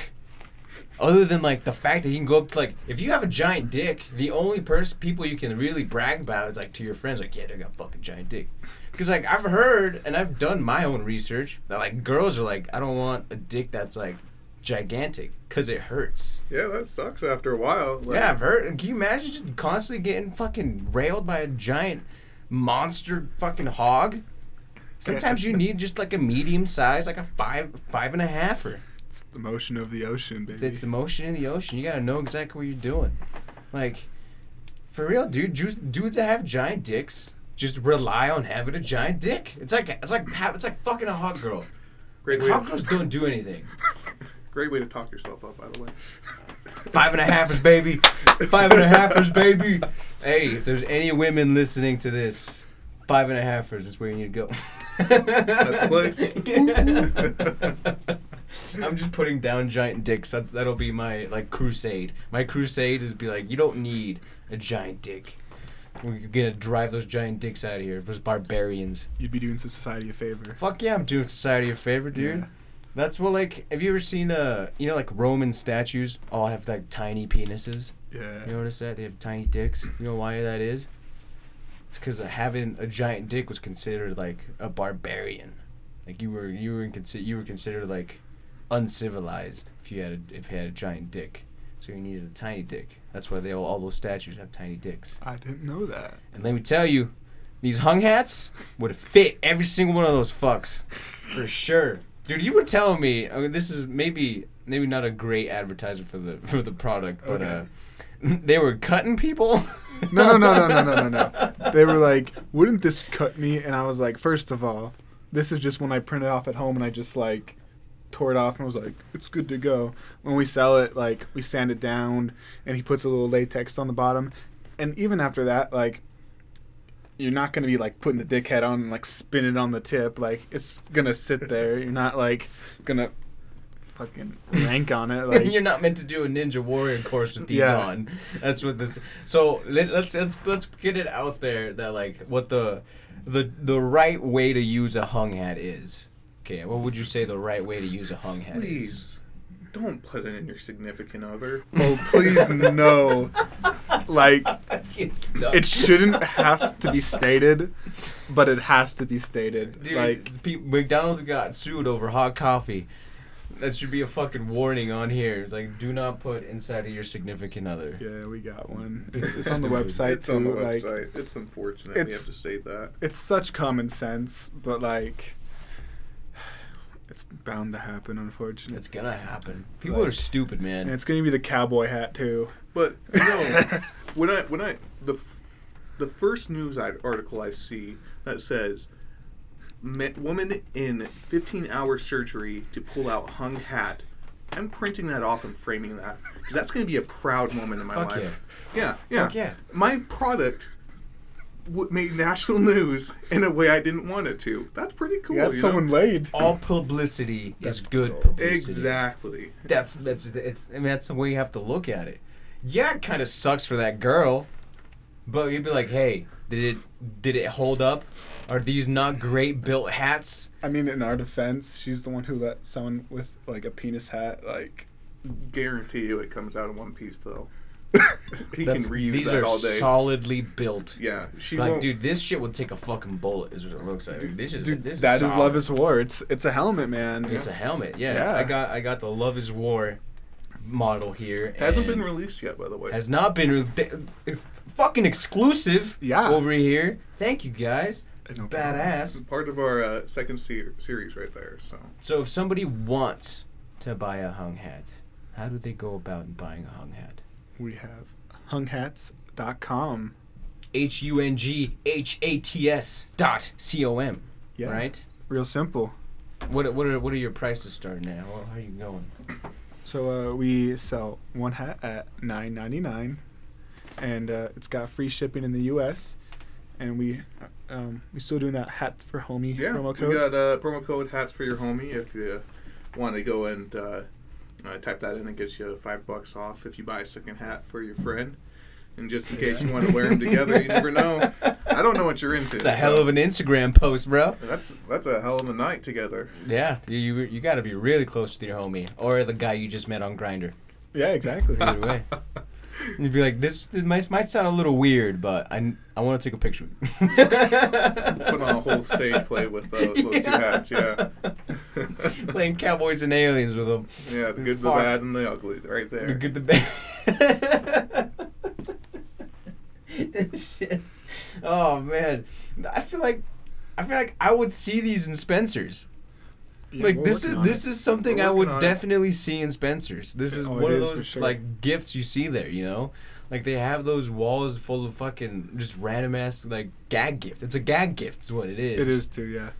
Other than like the fact that you can go up to like if you have a giant dick, the only person people you can really brag about is like to your friends, like yeah, they got a fucking giant dick. Because like I've heard and I've done my own research that like girls are like I don't want a dick that's like gigantic because it hurts. Yeah, that sucks after a while. Like, yeah, I've heard. Can you imagine just constantly getting fucking railed by a giant monster fucking hog? Sometimes you need just like a medium size, like a five five and a halfer. It's the motion of the ocean, baby. It's the motion in the ocean. You gotta know exactly what you're doing. Like, for real, dude. Dudes, dudes that have giant dicks just rely on having a giant dick. It's like it's like it's like fucking a hot girl. Great hot girls don't do anything. great way to talk yourself up, by the way. Five and a halfers, baby. Five and a halfers, baby. Hey, if there's any women listening to this, five and a halfers is where you need to go. That's the I'm just putting down giant dicks. That, that'll be my like crusade. My crusade is be like, you don't need a giant dick. We're gonna drive those giant dicks out of here. Those barbarians. You'd be doing society a favor. Fuck yeah, I'm doing society a favor, dude. Yeah. That's what like. Have you ever seen uh, you know, like Roman statues all have like tiny penises. Yeah. You notice that they have tiny dicks. You know why that is? It's because having a giant dick was considered like a barbarian. Like you were you were consider you were considered like uncivilized if you had a, if you had a giant dick. So you needed a tiny dick. That's why they all, all those statues have tiny dicks. I didn't know that. And let me tell you, these hung hats would fit every single one of those fucks, for sure. Dude, you were telling me I mean, this is maybe maybe not a great advertisement for the for the product, but Okay. uh, they were cutting people. No, no, no, no, no, no, no, no. They were like, "Wouldn't this cut me?" And I was like, first of all, this is just when I printed off at home and I just like tore it off and was like, "It's good to go." When we sell it, like we sand it down and he puts a little latex on the bottom, and even after that, like. You're not gonna be like putting the dick head on and like spin it on the tip. Like it's gonna sit there. You're not like gonna fucking rank on it. Like You're not meant to do a Ninja Warrior course with these Yeah. on. That's what this. So let, let's let's let's get it out there that like what the the the right way to use a hung hat is. Okay, what would you say the right way to use a hung hat is? Please, don't put it in your significant other. oh please no. Like it shouldn't have to be stated, but it has to be stated. Dude, like pe- McDonald's got sued over hot coffee. That should be a fucking warning on here. It's like, do not put inside of your significant other. yeah, we got one. It's It's, it's on the website it's too. on the like website. it's unfortunate we have to state that. it's such common sense, but like it's bound to happen, unfortunately. It's gonna happen. People Like- are stupid, and man. it's gonna be the cowboy hat too. But you know, when I when I the the first news I, article I see that says woman in 15 hour surgery to pull out hung hat. I'm printing that off and framing that 'cause that's going to be a proud moment in my Fuck life. Yeah, yeah. Fuck yeah. My product w- made national news in a way I didn't want it to. That's pretty cool. You got you someone know? laid. All publicity is good dope. publicity. Exactly. That's that's it's. I mean, that's the way you have to look at it. Yeah, it kind of sucks for that girl, but you'd be like, hey, did it did it hold up? Are these not great built hats? I mean, in our defense, she's the one who let someone with like a penis hat like. Guarantee you it comes out in one piece though. he That's- can reuse these that are all day. solidly built. yeah, she like, won't. dude, this shit would take a fucking bullet. Is what it looks like. This is Dude, this that is is solid. love is war. It's it's a helmet, man. It's a helmet. Yeah. Yeah. I got I got the Love Is War model here. Hasn't been released yet, by the way. Has not been re- th- fucking exclusive. Yeah. Over here. Thank you guys. No problem. It's Badass. part of our uh, second se- series right there. So So if somebody wants to buy a hung hat, how do they go about buying a hung hat? We have hunghats.com. H U N G H A T S dot C O M. Yeah. Right. Real simple. What what are what are your prices starting at? How are you going? So uh, we sell one hat at nine ninety nine, and uh, it's got free shipping in the U.S. And we um, we still doing that hat for homie yeah, promo we code. got uh, promo code hats for your homie. If you want to go and uh, uh, type that in, and get you five bucks off if you buy a second hat for your friend. And just in case you want to wear them together, you never know. I don't know what you're into. It's a hell of an Instagram post, bro. That's that's a hell of a night together. Yeah, you you, you got to be really close to your homie or the guy you just met on Grindr. yeah, exactly. Either way, you'd be like, this it might might sound a little weird, but I I want to take a picture. with you." Put on a whole stage play with uh, those two hats. Yeah, Playing cowboys and aliens with them. yeah, the good, the bad, and the ugly, right there. The good, the bad. Shit. Oh man, I feel like I feel like I would see these in Spencer's. Yeah, like this is this it. is something We're I would on it. definitely see in Spencer's. This is Oh, one of is those sure. like gifts you see there, you know? Like they have those walls full of fucking just random ass like gag gift. It's a gag gift, is what it is. It is too. Yeah.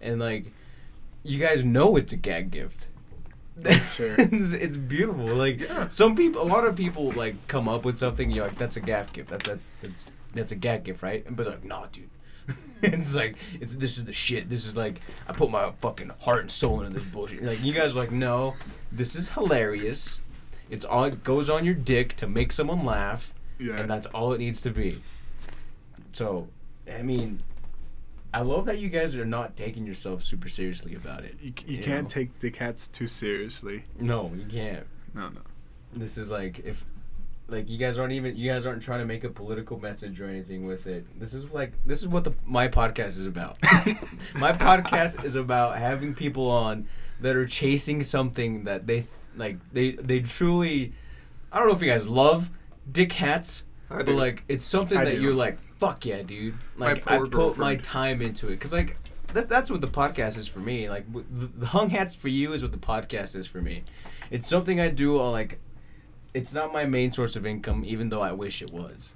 And like you guys know it's a gag gift. Sure. it's, it's beautiful. Like Yeah. some people, a lot of people like come up with something. You're like, that's a gag gift. That's that's that's that's a gag gift, right? And But like, nah, dude. it's like it's this is the shit. This is like I put my fucking heart and soul into this bullshit. Like you guys are like, no, this is hilarious. It's all it goes on your dick to make someone laugh, Yeah. and that's all it needs to be. So, I mean, I love that you guys are not taking yourself super seriously about it. you, you you can't know. take the cats too seriously. No, you can't. No, no. This is like if like you guys aren't even you guys aren't trying to make a political message or anything with it. This is like this is what the my podcast is about. my podcast is about having people on that are chasing something that they like they they truly I don't know if you guys love dick hats, I but do. like it's something I that do. you're like fuck yeah, dude. Like I put my time into it cuz like that, that's what the podcast is for me. Like the, the hung hats for you is what the podcast is for me. It's something I do all like it's not my main source of income even though I wish it was.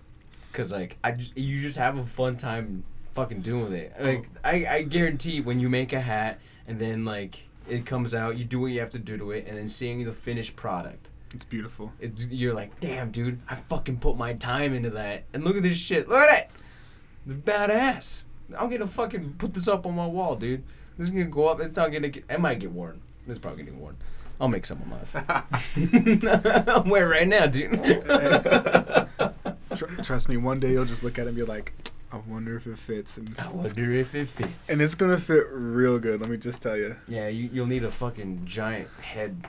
Cuz like I j- you just have a fun time fucking doing it. Like oh. I I guarantee when you make a hat and then like it comes out, you do what you have to do to it and then seeing the finished product. It's beautiful. It's you're like, "Damn, dude, I fucking put my time into that." And look at this shit. Look at it. It's badass. I'm going to fucking put this up on my wall, dude. This is to go up. It's not to get it might get worn. It's probably get worn. I'll make someone laugh. I'm wearing it right now, dude. Tr- trust me, one day you'll just look at it and be like, I wonder if it fits. And it's, I wonder if it fits. and it's gonna fit real good. Let me just tell you. yeah, you, you'll need a fucking giant head.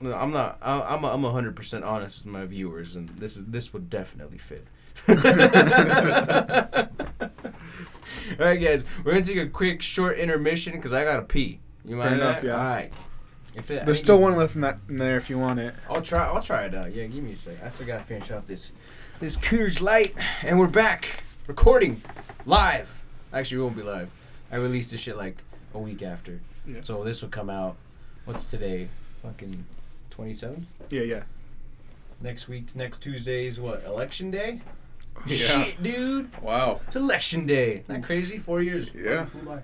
No, I'm not. I, I'm a, I'm a hundred percent honest with my viewers, and this is this would definitely fit. All right, guys, we're gonna take a quick short intermission because I gotta pee. You Fair mind enough, that? yeah. All right. If it, There's still one left in that in there if you want it. I'll try. I'll try it out. Yeah, give me a sec. I still gotta finish off this this Coors Light, and we're back recording live. Actually, we won't be live. I released this shit like a week after, Yeah. so this will come out. What's today? Fucking twenty seventh. Yeah, yeah. Next week, next Tuesday's what? Election day. Yeah. Shit, dude! Wow. It's election day. Isn't that crazy? Four years. Yeah. Flew by.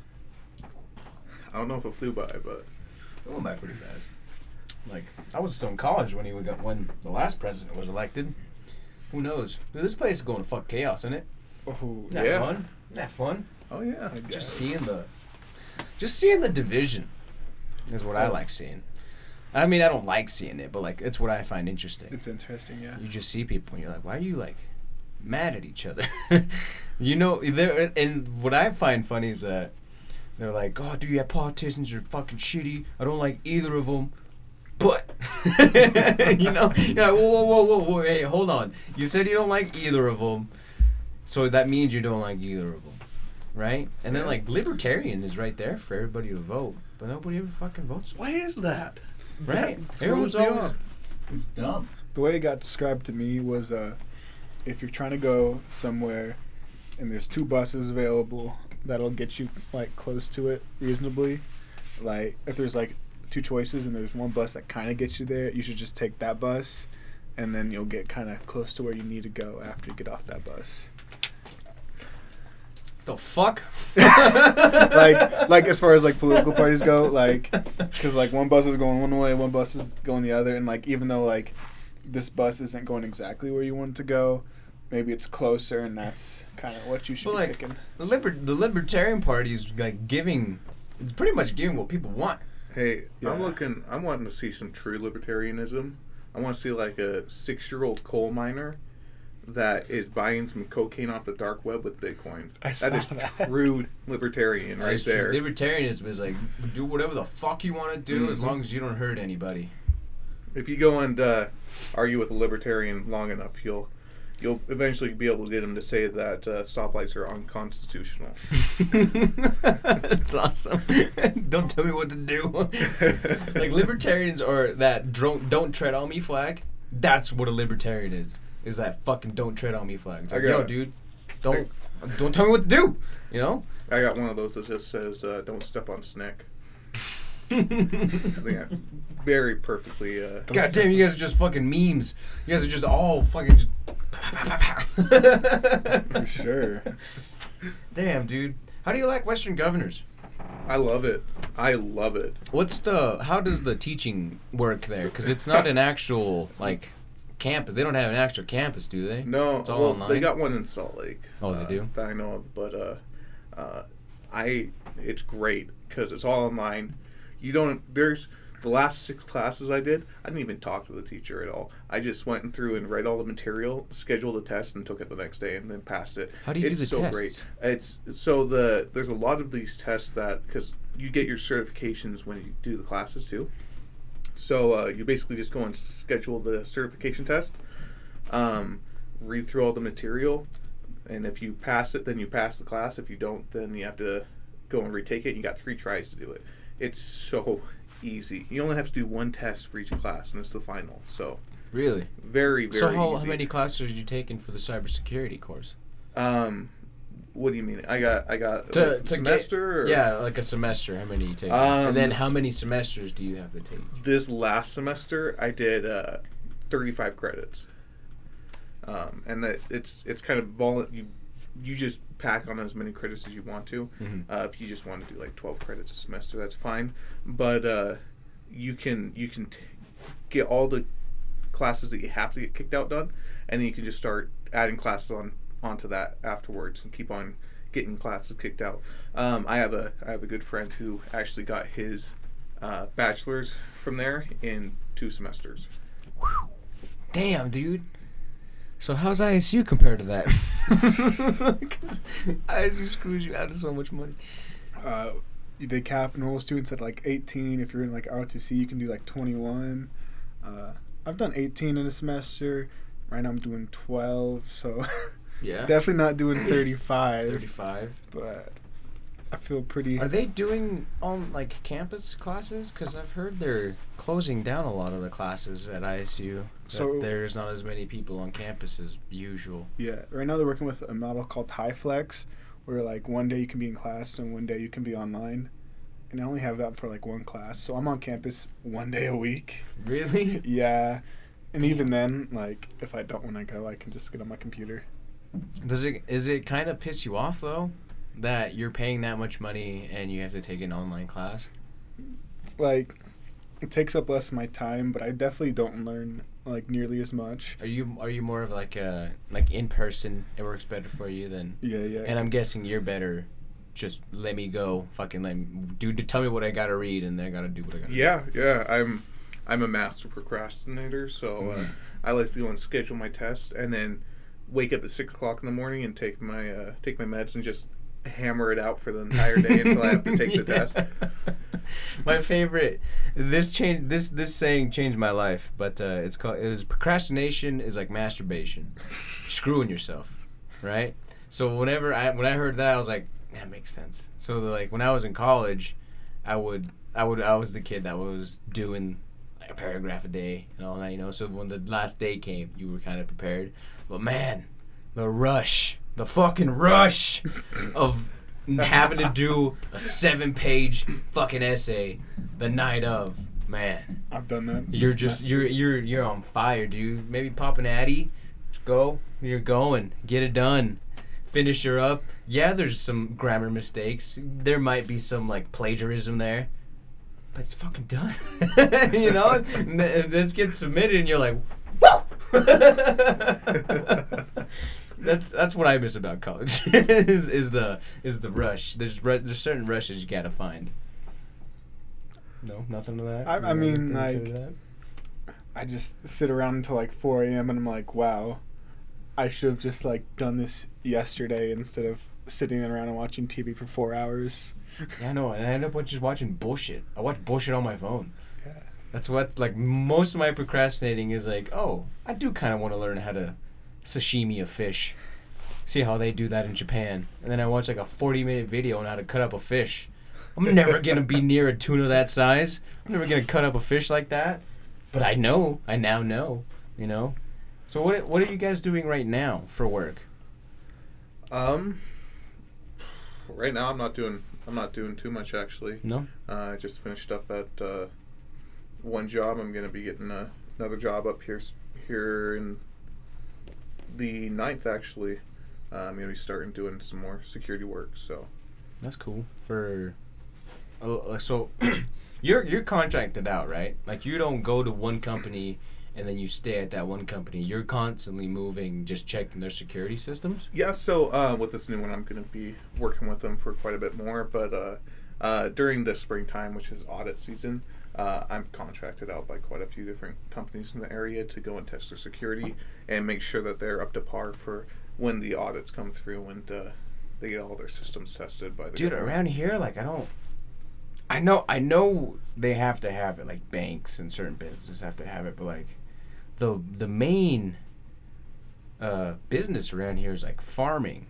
I don't know if it flew by, but It went by pretty fast. Like I was still in college when he got when the last president was elected. Who knows? Dude, this place is going to fuck chaos, isn't it? Oh, Isn't that Yeah. fun? Isn't that fun? oh yeah. Just seeing the, just seeing the division, is what I like seeing. I mean, I don't like seeing it, but like it's what I find interesting. It's interesting, yeah. You just see people and you're like, why are you like mad at each other? you know, there and what I find funny is that they're like, oh, dude, yeah, politicians are fucking shitty. I don't like either of them. But you know, you're like, whoa, whoa, whoa, whoa, whoa, hey, hold on. You said you don't like either of them, so that means you don't like either of them, right? And then like libertarian is right there for everybody to vote, but nobody ever fucking votes. Why is that? Right? That Everyone's me always, off. It's dumb. The way it got described to me was uh, if you're trying to go somewhere and there's two buses available that'll get you like close to it reasonably. Like if there's like two choices and there's one bus that kind of gets you there, you should just take that bus, and then you'll get kind of close to where you need to go after you get off that bus. The fuck? like like as far as like political parties go, like because like one bus is going one way, one bus is going the other, and like even though like this bus isn't going exactly where you want it to go, maybe it's closer, and that's kind of what you should But, be like, picking. The liber- the Libertarian Party is like giving. It's pretty much giving what people want. Hey, Yeah. I'm looking. I'm wanting to see some true libertarianism. I want to see like a six-year-old coal miner that is buying some cocaine off the dark web with Bitcoin. I that saw is that. true libertarian That right is true. there. Libertarianism is like do whatever the fuck you want to do as Mhm. long as you don't hurt anybody. If you go and uh, argue with a libertarian long enough, you'll you'll eventually be able to get him to say that uh, stoplights are unconstitutional. That's awesome. don't tell me what to do. like libertarians are that don't don't tread on me flag. That's what a libertarian is. Is that fucking don't tread on me flag? It's I like, got yo, it. dude, don't don't tell me what to do. You know. I got one of those that just says, uh, "Don't step on Snick." I think that very perfectly. Uh, God damn, you guys are just fucking memes. You guys are just all fucking. Just... For sure. Damn, dude. How do you like Western governors? I love it. I love it. What's the? How does the teaching work there? Because it's not an actual like campus. They don't have an actual campus, do they? No, It's all well, online? they got one in Salt Lake. Oh, they uh, do? that I know of. But uh, uh, I, it's great because it's all online. You don't. There's the last six classes I did. I didn't even talk to the teacher at all. I just went through and read all the material, scheduled the test, and took it the next day, and then passed it. How do you do it's the so tests? great. It's so the there's a lot of these tests that because you get your certifications when you do the classes too. So uh, you basically just go and schedule the certification test, um, read through all the material, and if you pass it, then you pass the class. If you don't, then you have to go and retake it. You got three tries to do it. It's so easy. You only have to do one test for each class, and it's the final. So Really? very very So how, how many classes are you taking for the cybersecurity course? Um, what do you mean? I got I got To- like, to get- semester. or- Yeah, like a semester. How many you take? Um, and then how many semesters do you have to take? This last semester, I did uh, 35 credits. Um, and that it's it's kind of vol you you just pack on as many credits as you want to. Mhm. Uh, if you just want to do like 12 credits a semester, that's fine. But uh, you can you can t- get all the classes that you have to get kicked out done, and then you can just start adding classes on onto that afterwards and keep on getting classes kicked out. Um, I have a I have a good friend who actually got his uh, bachelor's from there in two semesters. Damn, dude. So how's ISU compared to that? 'Cause ISU screws you out of so much money. Uh, they cap normal students at like 18. If you're in like ROTC, you can do like 21. Uh, I've done 18 in a semester. Right now I'm doing 12, so Yeah. definitely not doing 35. Thirty-five. But I feel pretty. Are they doing on like campus classes? Because I've heard they're closing down a lot of the classes at ISU. So- there's not as many people on campus as usual. Yeah, right now they're working with a model called HyFlex, where like one day you can be in class and one day you can be online. And I only have that for like one class, so I'm on campus one day a week. Really? Yeah, and even then, like if I don't want to go, I can just get on my computer. Does it is it kind of piss you off though that you're paying that much money and you have to take an online class? Like, it takes up less of my time, but I definitely don't learn like nearly as much. Are you are you more of like a like in person? It works better for you than. Yeah, yeah. And I'm guessing you're better. Just let me go, fucking let me do. Tell me what I gotta read, and then I gotta do what I gotta. Yeah, yeah. I'm I'm a master procrastinator, so uh, I like to go and schedule my test, and then wake up at six o'clock in the morning and take my uh, take my meds and just hammer it out for the entire day until I have to take the test. my favorite. This change. This this saying changed my life. But uh, it's called. It was procrastination is like masturbation, screwing yourself, right? So whenever I when I heard that, I was like, that makes sense. So the, like when I was in college, I would I would I was the kid that was doing a paragraph a day and all that, you know. So when the last day came, you were kind of prepared. But man, the rush, the fucking rush of having to do a seven-page fucking essay the night of, man. I've done that. You're just you're you're you're on fire, dude. Maybe pop an addy, go. You're going. Get it done. Finish her up. Yeah, there's some grammar mistakes. There might be some like plagiarism there, but it's fucking done. you know, and th- and this gets submitted, and you're like, whoa. that's that's what I miss about college. is, is the is the rush. There's ru- there's certain rushes you gotta find. No, nothing to that. I- I mean, anything to say like- that? I just sit around until like 4 a.m. and I'm like, wow, I should have just like done this yesterday instead of sitting around and watching TV for four hours. Yeah, I know, and I end up just watching bullshit. I watch bullshit on my phone. Yeah. That's what like most of my procrastinating is like. Oh, I do kind of want to learn how to sashimi a fish. See how they do that in Japan, and then I watch like a forty-minute video on how to cut up a fish. I'm never gonna be near a tuna that size. I'm never gonna cut up a fish like that. But I know. I now know. You know. So what what are you guys doing right now for work? Um, right now I'm not doing I'm not doing too much actually. No. Uh, I just finished up at uh, one job. I'm gonna be getting a, another job up here here in the 9th actually. Uh, I'm gonna be starting doing some more security work. So That's cool. For uh, so you're you're contracted out, right? Like you don't go to one company and then you stay at that one company. You're constantly moving, just checking their security systems. yeah, so uh, with this new one, I'm gonna be working with them for quite a bit more. But uh, uh, during the springtime, which is audit season, uh, I'm contracted out by quite a few different companies in the area to go and test their security and make sure that they're up to par for when the audits come through and uh, they get all their systems tested by the Dude, government. around here, like I don't. I know, I know they have to have it. Like banks and certain businesses have to have it, but like the the main uh, business around here is like farming.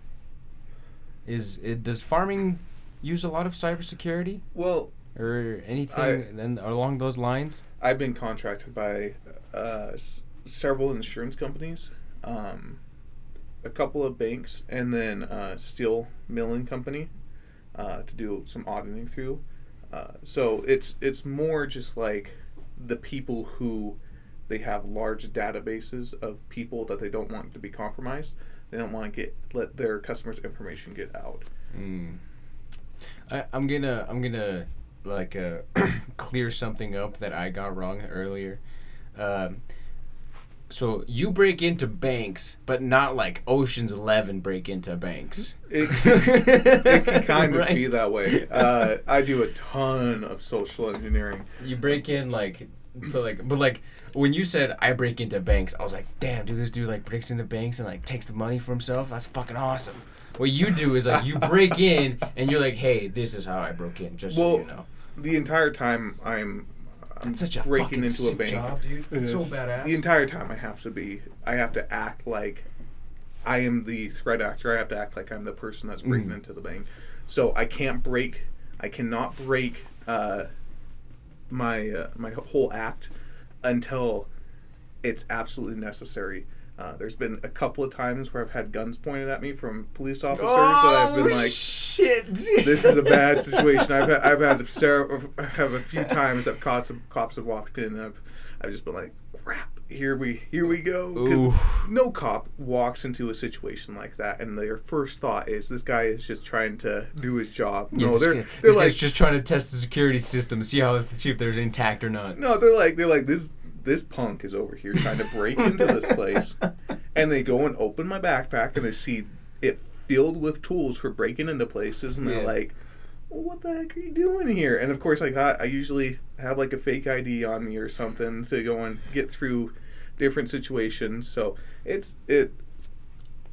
Is it does farming use a lot of cybersecurity? Well, or anything then along those lines? I've been contracted by uh, s- several insurance companies, um, a couple of banks, and then uh, steel milling company uh, to do some auditing through. Uh, so it's it's more just like the people who they have large databases of people that they don't want to be compromised. They don't want to get let their customers' information get out. Mm. I, I'm gonna I'm gonna like uh, clear something up that I got wrong earlier. Um, so you break into banks, but not like Ocean's Eleven break into banks. It, it can kind of Right. be that way. Uh, I do a ton of social engineering. You break in like so like but like when you said I break into banks, I was like, damn, dude, this dude like breaks into banks and like takes the money for himself. That's fucking awesome. What you do is like you break in and you're like, hey, this is how I broke in, just so you know. The entire time I'm, I'm such a breaking fucking into sick a bank. job, dude. It It's so badass. The entire time I have to be, I have to act like I am the threat actor. I have to act like I'm the person that's breaking Mm. into the bank. So I can't break. I cannot break uh, my uh, my whole act until it's absolutely necessary. Uh, there's been a couple of times where I've had guns pointed at me from police officers that I've been like, Oh, shit. this is a bad situation. I've had, I've had several, have a few times that cops cops have walked in and I've, I've just been like, crap, here we here we go. Because no cop walks into a situation like that and their first thought is this guy is just trying to do his job. Yeah, no, they're guy- they're like just trying to test the security system, see how see if there's intact or not. no, they're like they're like this this punk is over here trying to break into this place, and they go and open my backpack and they see it filled with tools for breaking into places, and they're Yeah. like, well, "What the heck are you doing here?" And of course, like I, I usually have like a fake ID on me or something to go and get through different situations. So it's it.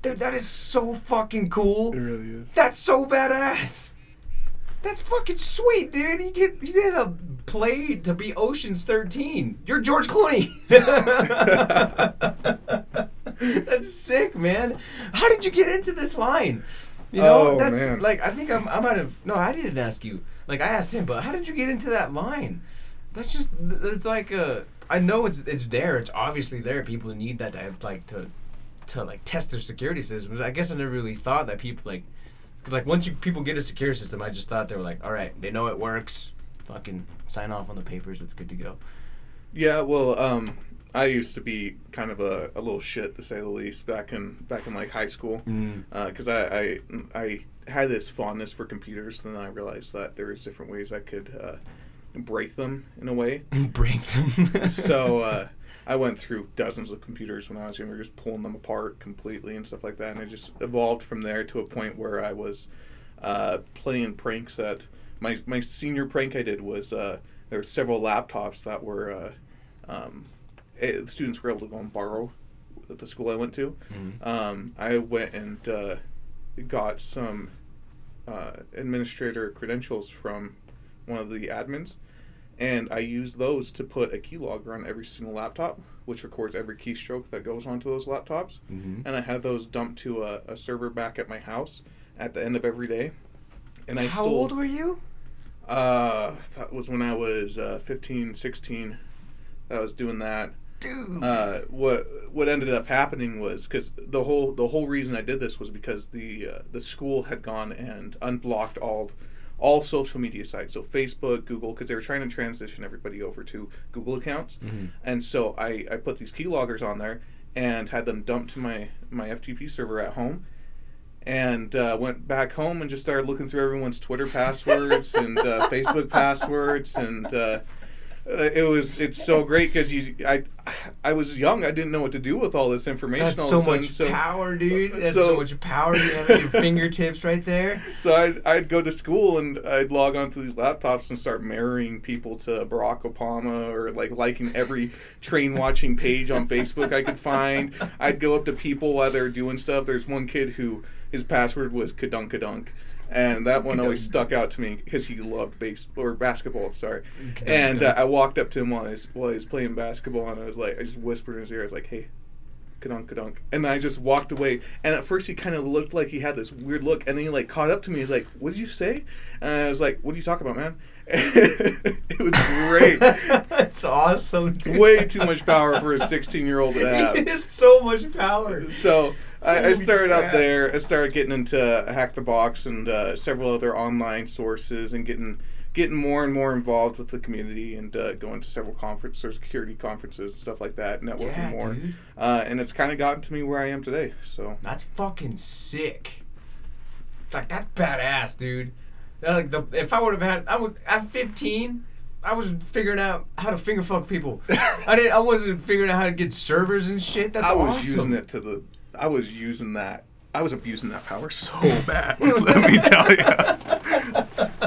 Dude, that is so fucking cool. It really is. That's so badass. That's fucking sweet, dude. You get you get a play to be Ocean's Thirteen. You're George Clooney. That's sick, man. How did you get into this line? You know, Oh, that's man. like I think I'm, I might have no, I didn't ask you. Like I asked him, but how did you get into that line? That's just it's like uh I know it's it's there. It's obviously there. People need that to have, like to to like test their security systems. I guess I never really thought that people like because like once you people get a secure system, I just thought they were like, all right, they know it works. Fucking sign off on the papers. It's good to go. Yeah, well, um, I used to be kind of a, a little shit to say the least back in back in like high school Mm. because I, I I had this fondness for computers, and then I realized that there was different ways I could uh, break them in a way. Break them. so uh, I went through dozens of computers when I was younger, just pulling them apart completely and stuff like that, and it just evolved from there to a point where I was uh, playing pranks. That my my senior prank I did was uh, there were several laptops that were uh, um, eh, students were able to go and borrow at the school I went to. Mhm. Um, I went and uh, got some uh, administrator credentials from one of the admins, and I used those to put a keylogger on every single laptop, which records every keystroke that goes onto those laptops. Mhm. And I had those dumped to a, a server back at my house at the end of every day. And I How stole, old were you? Uh, that was when I was uh, 15, 16. I was doing that Dude. uh, what what ended up happening was because the whole the whole reason I did this was because the uh, the school had gone and unblocked all all social media sites, so Facebook, Google, because they were trying to transition everybody over to Google accounts, Mhm. and so I, I put these keyloggers on there and had them dumped to my my FTP server at home. And uh, went back home and just started looking through everyone's Twitter passwords and uh, Facebook passwords, and uh, Uh, it was it's so great because you I I was young I didn't know what to do with all this information. That's all so of a sudden, much so, power, dude. That's so, so- much power you have at your fingertips right there. So I'd, I'd go to school and I'd log onto these laptops and start marrying people to Barack Obama or like liking every train watching page on Facebook I could find. I'd go up to people while they're doing stuff. There's one kid who his password was kadunkadunk. And that one always stuck out to me because he loved base or basketball. Sorry, and uh, I walked up to him while he was, while he was playing basketball, and I was like, I just whispered in his ear, I was like, "Hey, kadunk kadunk and then i just walked away and at first he kind of looked like he had this weird look and then he like caught up to me he's like what did you say and i was like what are you talking about man it was great That's awesome. Dude. way too much power for a 16 year old to have it's so much power. so I, I started out there. I started getting into Hack the Box and uh, several other online sources, and getting getting more and more involved with the community, and uh, going to several conferences, security conferences, and stuff like that, networking Yeah, more. Uh, and it's kind of gotten to me where I am today. So That's fucking sick. Like that's badass, dude. Like the if I would have had I was at 15, I was figuring out how to finger fuck people. I didn't. I wasn't figuring out how to get servers and shit. That's I was awesome. using it to the. I was using that. I was abusing that power so bad. let me tell you.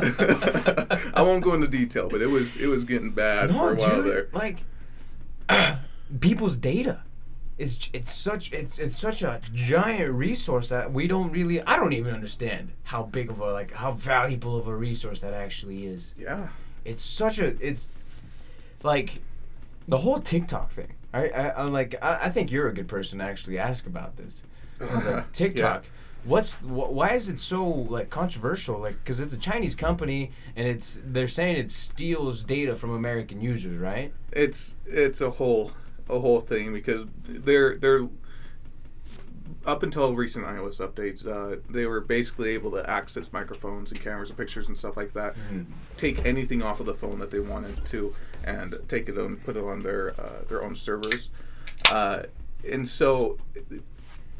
I won't go into detail, but it was it was getting bad No, for a while dude. there. Like people's data. It's, it's such it's it's such a giant resource that we don't really I don't even understand how big of a like how valuable of a resource that actually is. Yeah. it's such a it's like the whole TikTok thing. I, I I'm like I, I think you're a good person to actually ask about this. I was like TikTok. What's wh- why is it so like controversial? Like because it's a Chinese company and it's they're saying it steals data from American users, right? it's it's a whole a whole thing because they're they're up until recent iOS updates, uh, they were basically able to access microphones and cameras and pictures and stuff like that. Take anything off of the phone that they wanted to, and take it and put it on their uh, their own servers. Uh, and so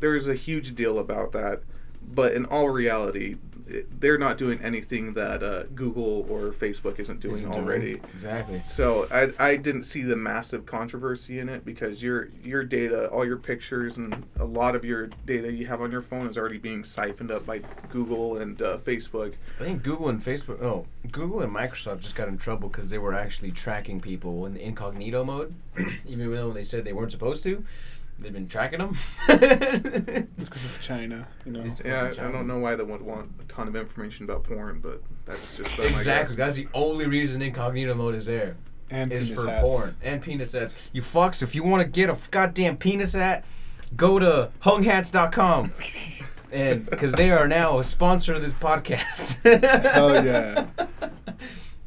there's a huge deal about that. But in all reality, they're not doing anything that uh, Google or Facebook isn't doing Isn't doing- already. Exactly. So I, I didn't see the massive controversy in it because your your data, all your pictures, and a lot of your data you have on your phone is already being siphoned up by Google and uh, Facebook. I think Google and Facebook, oh, Google and Microsoft just got in trouble because they were actually tracking people in the incognito mode, even though they said they weren't supposed to. They've been tracking them. It's because it's China, you know. It's- Yeah, I, I don't know why they would want a ton of information about porn, but that's just them, exactly. That's the only reason incognito mode is there. And is penis for hats. porn and penis hats. You fucks, if you want to get a goddamn penis hat, go to hunghats.com. And because they are now a sponsor of this podcast. oh yeah.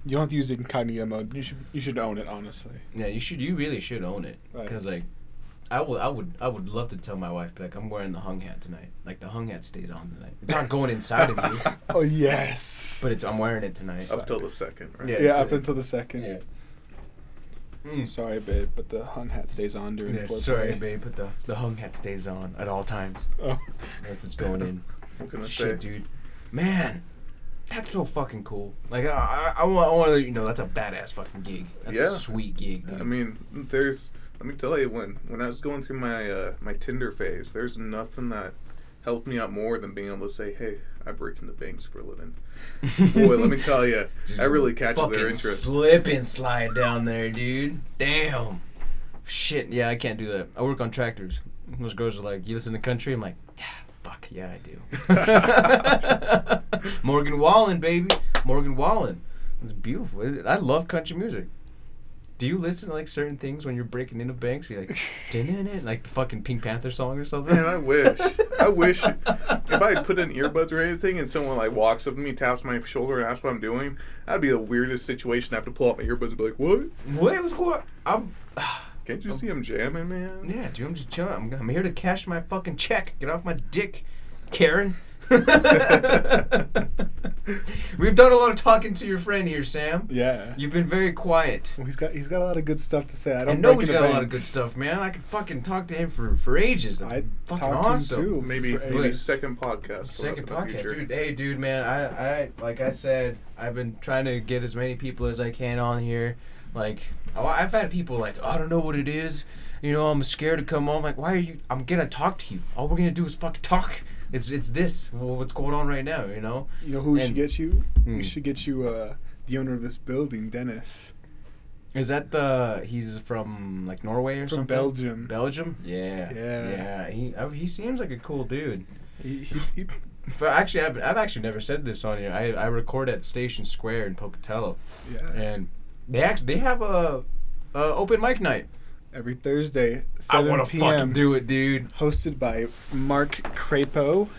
You don't have to use incognito mode. You should you should own it honestly. Yeah, you should. You really should own it. Right. Cause like, I would, I would, I would love to tell my wife, like, I'm wearing the hung hat tonight. Like the hung hat stays on tonight. It's not going inside of you, Oh yes. but it's I'm wearing it tonight. Up till the second, right? Yeah. yeah, it's- up until the second. Yeah. Mm. Sorry, babe, but the hung hat stays on during Yeah, foreplay. sorry, babe, but the the hung hat stays on at all times. Oh. If it's going in. What can I Shit, say? dude. Man, that's so fucking cool. Like, I, I, I want, I want to you know that's a badass fucking gig. That's Yeah. a sweet gig, dude. I mean, there's. Let me tell you, when when I was going through my uh, my Tinder phase, there's nothing that helped me out more than being able to say, "Hey, I break into banks for a living." Boy, let me tell you, I really catches fucking their interest. Slip and slide down there, dude. Damn. Shit, yeah, I can't do that. I work on tractors. Those girls are like, "You listen to country?" I'm like, yeah, "Fuck yeah, I do." Morgan Wallen, baby, Morgan Wallen. It's beautiful. I love country music. Do you listen to like certain things when you're breaking into banks? You're like, "Dun-dun-dun," like the fucking Pink Panther song or something. Man, I wish. I wish if I put in earbuds or anything and someone like walks up to me, taps my shoulder, and asks what I'm doing, that'd be the weirdest situation. I have to pull out my earbuds and be like, "What? What was going? I'm. Can't you see I'm jamming, man?" Yeah, dude, I'm just chilling. I'm, I'm here to cash my fucking check. Get off my dick, Karen. We've done a lot of talking to your friend here, Sam. Yeah. You've been very quiet. Well, he's got he's got a lot of good stuff to say. I I don't. know break he's into got a lot of good stuff, man. I could fucking talk to him for, for ages. That's I fucking talked to him awesome. too. Maybe for maybe ages. second podcast. Second coming the podcast, future. dude. Hey, dude, man. I, I, like I said, I've been trying to get as many people as I can on here. Like, oh, I've had people like, oh, I don't know what it is. You know, I'm scared to come on. Like, why are you? I'm gonna talk to you. All we're gonna do is fucking talk. It's it's this. Well, what's going on right now? You know. You know who we And- should get you? Hmm. We should get you uh, the owner of this building, Dennis, Is that the? He's from like Norway or from something. Belgium. Belgium. Yeah. Yeah. Yeah. He I, he seems like a cool dude. He, he, he, For actually, I've, I've actually never said this on here. I, I record at Station Square in Pocatello, yeah. and they actually they have a, a open mic night. Every Thursday, 7 I 7 want to p.m. fucking do it, dude. Hosted by Mark Crapo.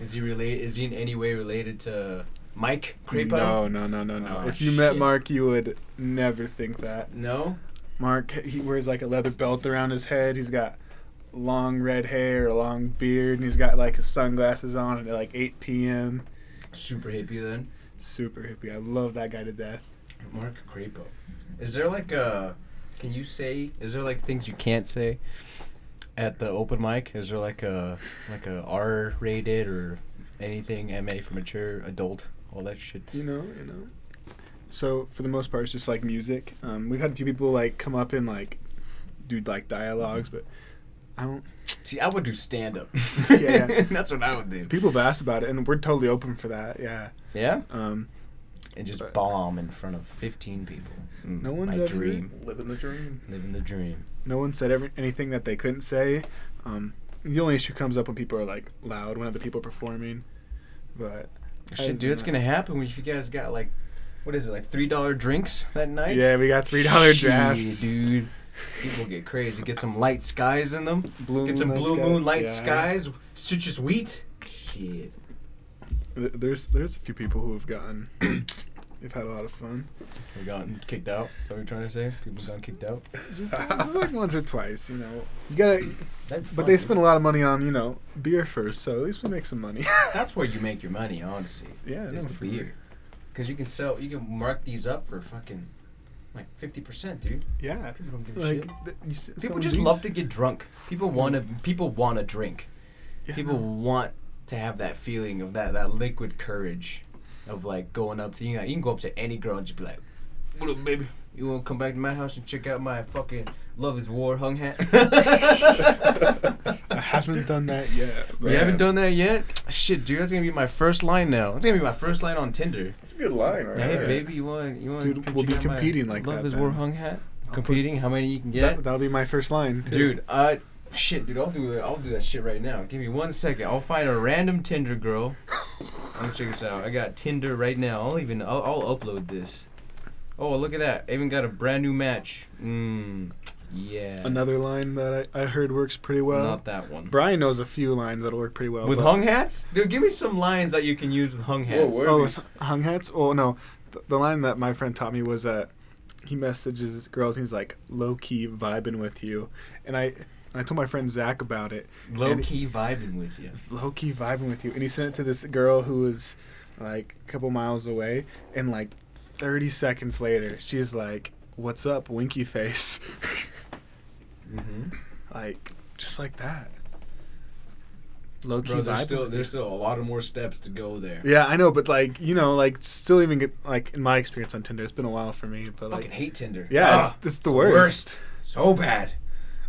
Is he related? Is he in any way related to Mike Crapo? No, no, no, no, no. Oh, if you met. Mark, you would never think that. No. Mark, he wears like a leather belt around his head. He's got long red hair, a long beard, and he's got like his sunglasses on at like 8 p.m. Super hippie then. Super hippie. I love that guy to death. Mark Crapo. Is there like a? Can you say? Is there like things you can't say at the open mic? Is there like a like a R rated or anything MA for mature adult? All that shit. You know, you know. So for the most part, it's just like music. Um, we've had a few people like come up and like do like dialogues, but I don't. See, I would do stand up. Yeah, yeah. That's what I would do. People have asked about it, and we're totally open for that. Yeah. Yeah. Um, And just But- bomb in front of 15 people. Mm, No one's my ever- dream. Living the dream. Living the dream. no one said every, anything that they couldn't say. Um, the only issue comes up when people are like loud when other people are performing. But Shit, dude, it's gonna happen if you guys got like, what is it, like three dollar drinks that night? yeah, we got three dollar Shit, drafts. dude. People get crazy. Get some light skies in them. Blue Get some blue sky- moon light yeah. skies. Citrus wheat. Shit. There's there's a few people who have gotten. They've had a lot of fun. We gotten kicked out. Is that what you're trying to say? People gotten kicked out. Just, just like once or twice, you know. You gotta, but they spend a lot of money on you know beer first, so at least we make some money. That's where you make your money, honestly. yeah, is no, the beer. Because you can sell, you can mark these up for fucking like fifty percent, dude. Yeah, People don't give a like shit. th- People just love to get drunk. People want to. People want to drink. Yeah, People want to have that feeling of that that liquid courage, of like going up to you. Know, you can go up to any girl and just be like, "What up, baby? You want to come back to my house and check out my fucking Love Is War hung hat?" I haven't done that yet. but- You haven't done that yet? Shit, dude, that's gonna be my first line now. That's gonna be my first line on Tinder. It's a good line, right? Hey, Yeah. baby, you want you want? Dude, we'll be check out my competing like Love that Is War then. hung hat. Competing? How many you can get? That, that'll be my first line, too. Dude, uh, shit, dude, I'll do that. I'll do that shit right now. Give me one second. I'll find a random Tinder girl. Let me check this out. I got Tinder right now. I'll even I'll, I'll upload this. Oh, look at that! I even got a brand new match. Mmm, yeah. Another line that I, I heard works pretty well. Not that one. Brian knows a few lines that'll work pretty well. with hung hats, dude. Give me some lines that you can use with hung hats. Oh, where- Oh, with hung hats? Oh no, th- the line that my friend taught me was that he messages girls and he's like low key vibing with you, and I and I told my friend Zach about it. Low key vibing with you. Low key vibing with you, and he sent it to this girl who was like a couple miles away, and like thirty seconds later, she's like, "What's up, winky face?" Mm-hmm. like just like that. Low key Bro, there's vibing still you. there's still a lot of more steps to go there. Yeah, I know, but like you know, like still even get like in my experience on Tinder, it's been a while for me, but Fucking like hate Tinder. yeah, Ah, it's, it's the the worst. worst. So bad.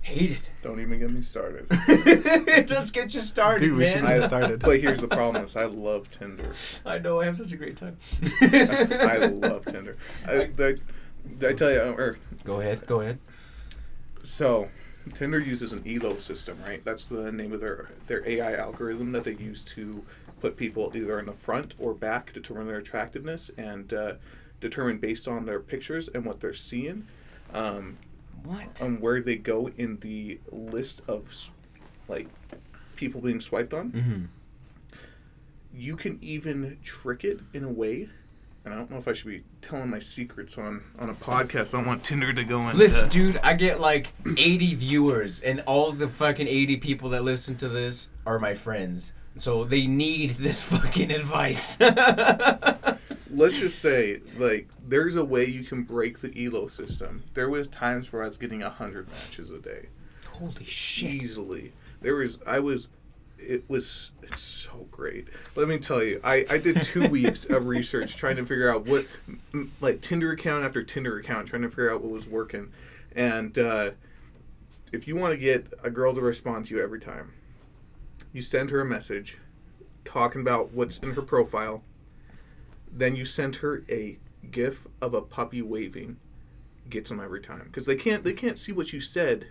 Hate it. Don't even get me started. Let's get you started, Dude, we man. should get started. but here's the problem: is I love Tinder. I know. I have such a great time. I love Tinder. I, I, I tell you, or Go ahead. Go ahead. So, Tinder uses an ELO system, right? That's the name of their their AI algorithm that they use to put people either in the front or back, determine their attractiveness, and uh, determine based on their pictures and what they're seeing, um, What? on where they go in the list of like people being swiped on. Mm-hmm. You can even trick it in a way. And I don't know if I should be telling my secrets on, on a podcast. I don't want Tinder to go in. Listen, uh, dude, I get like 80 viewers, and all the fucking 80 people that listen to this are my friends. So they need this fucking advice. let's just say like there's a way you can break the elo system. There was times where i was getting 100 matches a day. Holy shit. easily. There was i was it was it's so great. Let me tell you i i did two weeks of research trying to figure out what m- like tinder account after tinder account trying to figure out what was working. And uh if you want to get a girl to respond to you every time you send her a message talking about what's in her profile then you send her a gif of a puppy waving gets them every time because they can't they can't see what you said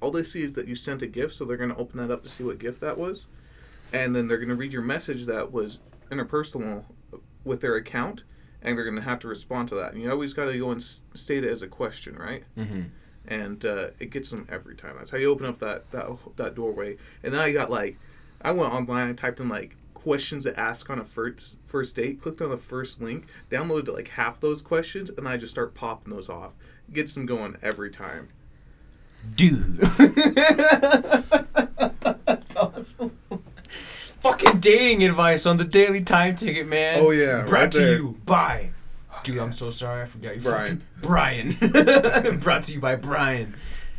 all they see is that you sent a gif so they're going to open that up to see what gif that was and then they're going to read your message that was interpersonal with their account and they're going to have to respond to that and you always got to go and s- state it as a question right Mm-hmm. and uh, it gets them every time. That's how you open up that that that doorway. And then I got like, I went online, I typed in like questions to ask on a first first date, clicked on the first link, downloaded like half those questions, and I just start popping those off. Gets them going every time. Dude. That's awesome. Fucking dating advice on the Daily Time Ticket, man. Oh, yeah, Brought right to there. you by. Oh, Dude, I'm so sorry. I forgot you Brian. Brian. Brought to you by Brian.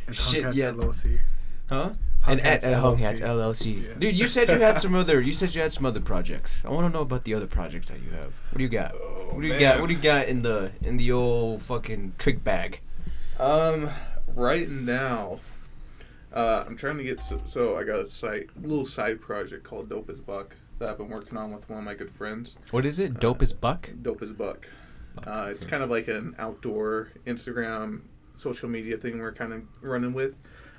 And Shit, Tomcats yeah. LLC. Huh? And at, at Hung Hats LLC. Yeah. Dude, you said you had some other. You said you had some other projects. I want to know about the other projects that you have. What do you got? Oh, what do you man. got? What do you got in the in the old fucking trick bag? Um, right now, uh, I'm trying to get so, so I got a site, little side project called Dope as Buck that I've been working on with one of my good friends. What is it? Dope as buck. Dope as Buck. Uh, it's kind of like an outdoor Instagram social media thing we're kind of running with.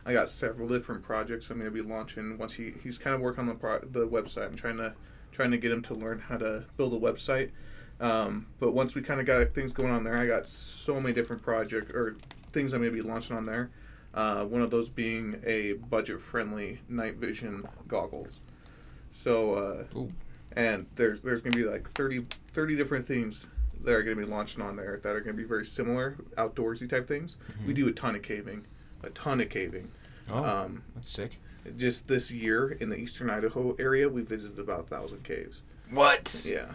I got several different projects I'm going to be launching once he, he's kind of working on the pro- the website. I'm trying to trying to get him to learn how to build a website. Um, but once we kind of got things going on there, I got so many different projects or things I'm going to be launching on there. Uh, one of those being a budget friendly night vision goggles. So uh, and there's there's gonna be like 30, 30 different things that are gonna be launching on there that are gonna be very similar outdoorsy type things. We do a ton of caving, a ton of caving. Oh, Um, that's sick. just this year in the eastern Idaho area, we visited about a thousand caves. What? Yeah.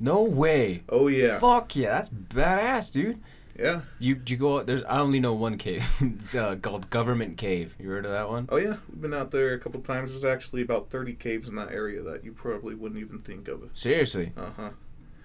No way. Oh yeah. Fuck yeah, that's badass, dude. Yeah. You you go out- there's I only know one cave. it's uh, called Government Cave. You heard of that one? Oh yeah. We've been out there a couple times. There's actually about thirty caves in that area that you probably wouldn't even think of. Seriously. Uh huh.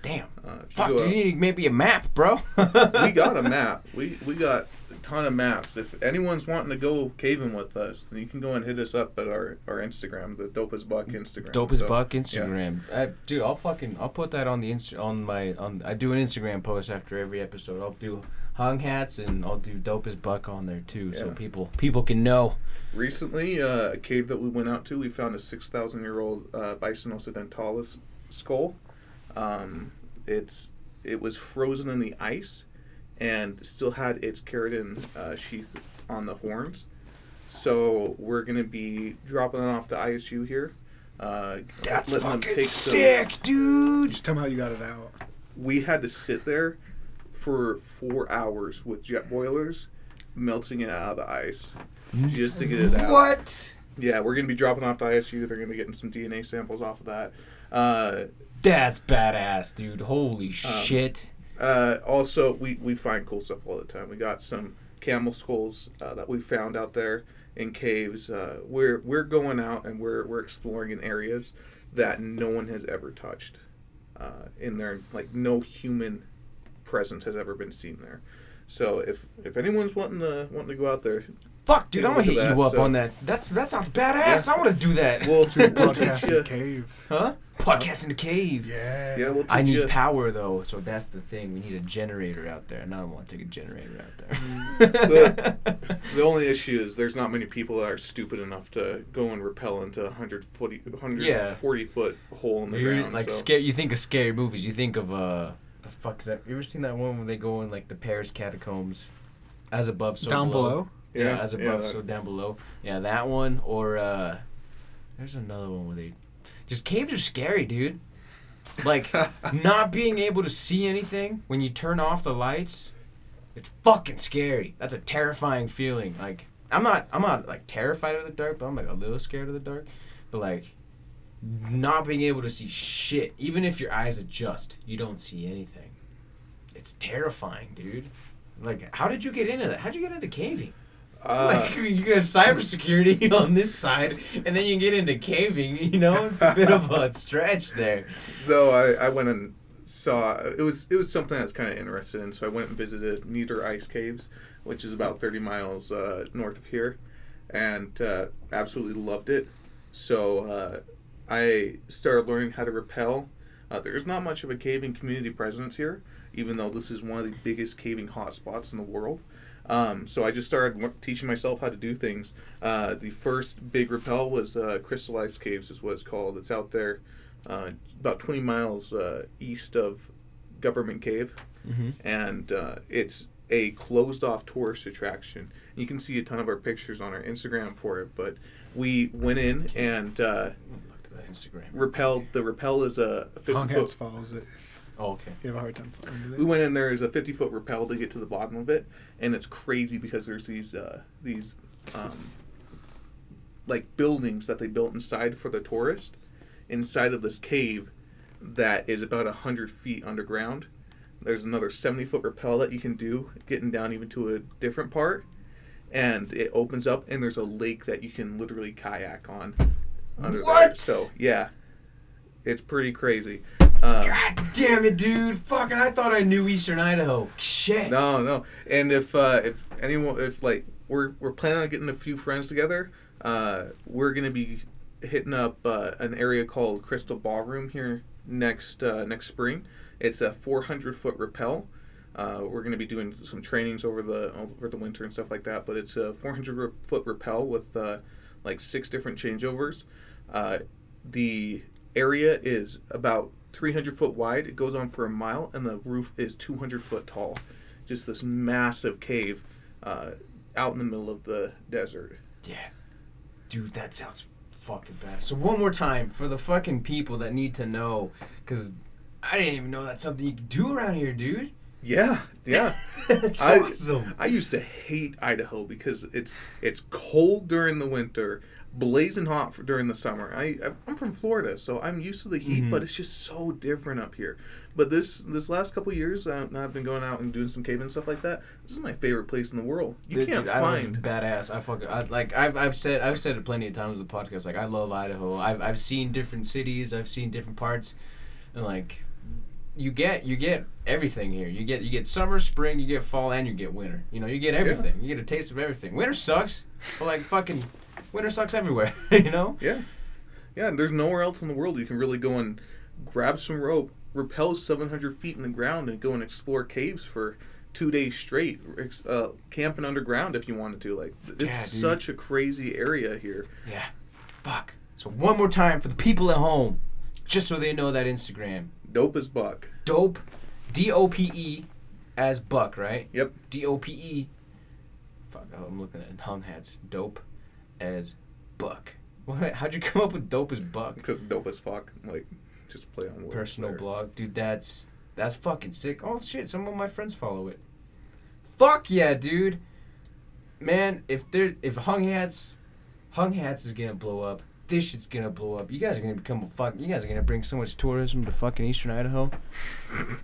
Damn. Uh, you Fuck, go dude, you need maybe a map, bro. we got a map. We we got ton of maps. If anyone's wanting to go caving with us, then you can go and hit us up at our, our Instagram, the Dope as Buck Instagram. Dope as So, buck Instagram. I, dude, I'll fucking I'll put that on the inst- on my on I do an Instagram post after every episode. I'll do hung hats and I'll do dope as buck on there too, so people people can know. Recently, uh, a cave that we went out to, we found a six thousand year old uh, Bison occidentalis skull. Um, it's it was frozen in the ice, and still had its keratin uh, sheath on the horns. So we're gonna be dropping it off to ISU here. Uh, letting them take some- dude. Just tell me how you got it out. we had to sit there for four hours with jet boilers, melting it out of the ice just to get it out. What? Yeah, we're gonna be dropping off the ISU. They're gonna be getting some DNA samples off of that. Uh, That's badass, dude. Holy Um, shit. Uh, also, we, we find cool stuff all the time. We got some camel skulls uh, that we found out there in caves. Uh, we're we're going out and we're we're exploring in areas that no one has ever touched. Uh, in there, like no human presence has ever been seen there. So if if anyone's wanting to wanting to go out there, Fuck, dude, I'm gonna hit you that, up so- on that. That's that sounds badass. Yeah. I want to do that. we'll, Dude, we'll podcast in you. cave. huh? Podcast in the cave. Yeah. Yeah, we'll teach I need you. power though, so that's the thing. We need a generator out there, and I don't want to take a generator out there. The only issue is there's not many people that are stupid enough to go and rappel into a 140, 140 foot hole in the You're, ground. like so. scare. You think of scary movies. You think of uh, the fuck is that? You ever seen that one where they go in like the Paris catacombs, as above, so Down below. below. Yeah, Yeah, as yeah, above, that- so down below. Yeah, that one or uh, there's another one where they just caves are scary, dude. Like not being able to see anything when you turn off the lights, it's fucking scary. That's a terrifying feeling. Like I'm not I'm not like terrified of the dark, but I'm like a little scared of the dark. But like not being able to see shit, even if your eyes adjust, you don't see anything. It's terrifying, dude. Like, how did you get into that? How'd you get into caving? Uh, like, you got cybersecurity on this side, and then you get into caving. You know, it's a bit of a stretch there. so I, I went and saw it was it was something that's kind of interested in. So I went and visited Niter Ice Caves, which is about 30 miles uh, north of here, and uh, absolutely loved it. So uh, I started learning how to rappel. Uh, there's not much of a caving community presence here, even though this is one of the biggest caving hotspots in the world. Um, so I just started teaching myself how to do things. Uh, the first big rappel was uh, Crystal Ice Caves, is what it's called. It's out there, uh, about 20 miles uh, east of Government Cave, Mm-hmm. and uh, it's a closed-off tourist attraction. You can see a ton of our pictures on our Instagram for it, but we went in and uh, Look at that Instagram. rappelled. The rappel is a 50 Hong foot Heads follows it. Oh, okay. You have a hard time finding it. we went in there as a 50 foot rappel to get to the bottom of it and it's crazy because there's these uh, these um, like buildings that they built inside for the tourist inside of this cave that is about 100 feet underground there's another 70 foot rappel that you can do getting down even to a different part and it opens up and there's a lake that you can literally kayak on under there What? so yeah it's pretty crazy um, God damn it, dude! Fucking, I thought I knew Eastern Idaho. Shit. No, no. And if uh, if anyone if like we're we're planning on getting a few friends together, uh, we're gonna be hitting up uh, an area called Crystal Ballroom here next uh, next spring. It's a 400 foot rappel. Uh, we're going to be doing some trainings over the over the winter and stuff like that. But it's a 400 foot rappel with uh, like six different changeovers. Uh, the area is about 300 foot wide. It goes on for a mile, and the roof is 200 foot tall. Just this massive cave uh, out in the middle of the desert. Yeah. Dude, that sounds fucking bad. So one more time for the fucking people that need to know, because I didn't even know that's something you could do around here, dude. Yeah, yeah. That's I- awesome. I used to hate Idaho because it's it's cold during the winter, blazing hot for, during the summer. I I'm from Florida, so I'm used to the heat, Mhm. but it's just so different up here. But this this last couple years, uh, I've been going out and doing some caving and stuff like that. This is my favorite place in the world. You Dude, can't dude, find. badass. I fucking I, like I've I've said I've said it plenty of times on the podcast. Like I love Idaho. I've I've seen different cities. I've seen different parts, and like you get you get everything here. You get you get summer, spring, you get fall, and you get winter. You know you get everything. You get a taste of everything. Winter sucks, but like fucking winter sucks everywhere. you know. Yeah, yeah. And there's nowhere else in the world you can really go and grab some rope, rappel 700 feet in the ground, and go and explore caves for two days straight, uh, camping underground if you wanted to. Like it's Yeah, such a crazy area here. Yeah. Fuck. So one more time for the people at home, just so they know that Instagram Dope as buck. dope, D O P E, as buck, right? Yep. D O P E. Fuck, I'm looking at hung hats. Dope as buck. What? How'd you come up with dope as buck? Because dope as fuck. Like just play on words. Personal blog, dude. That's That's fucking sick. Oh shit, some of my friends follow it. Fuck yeah, dude. Man, if there if Hung Hats Hung Hats is gonna blow up, this shit's gonna blow up. You guys are gonna become a fuck you guys are gonna bring so much tourism to fucking Eastern Idaho.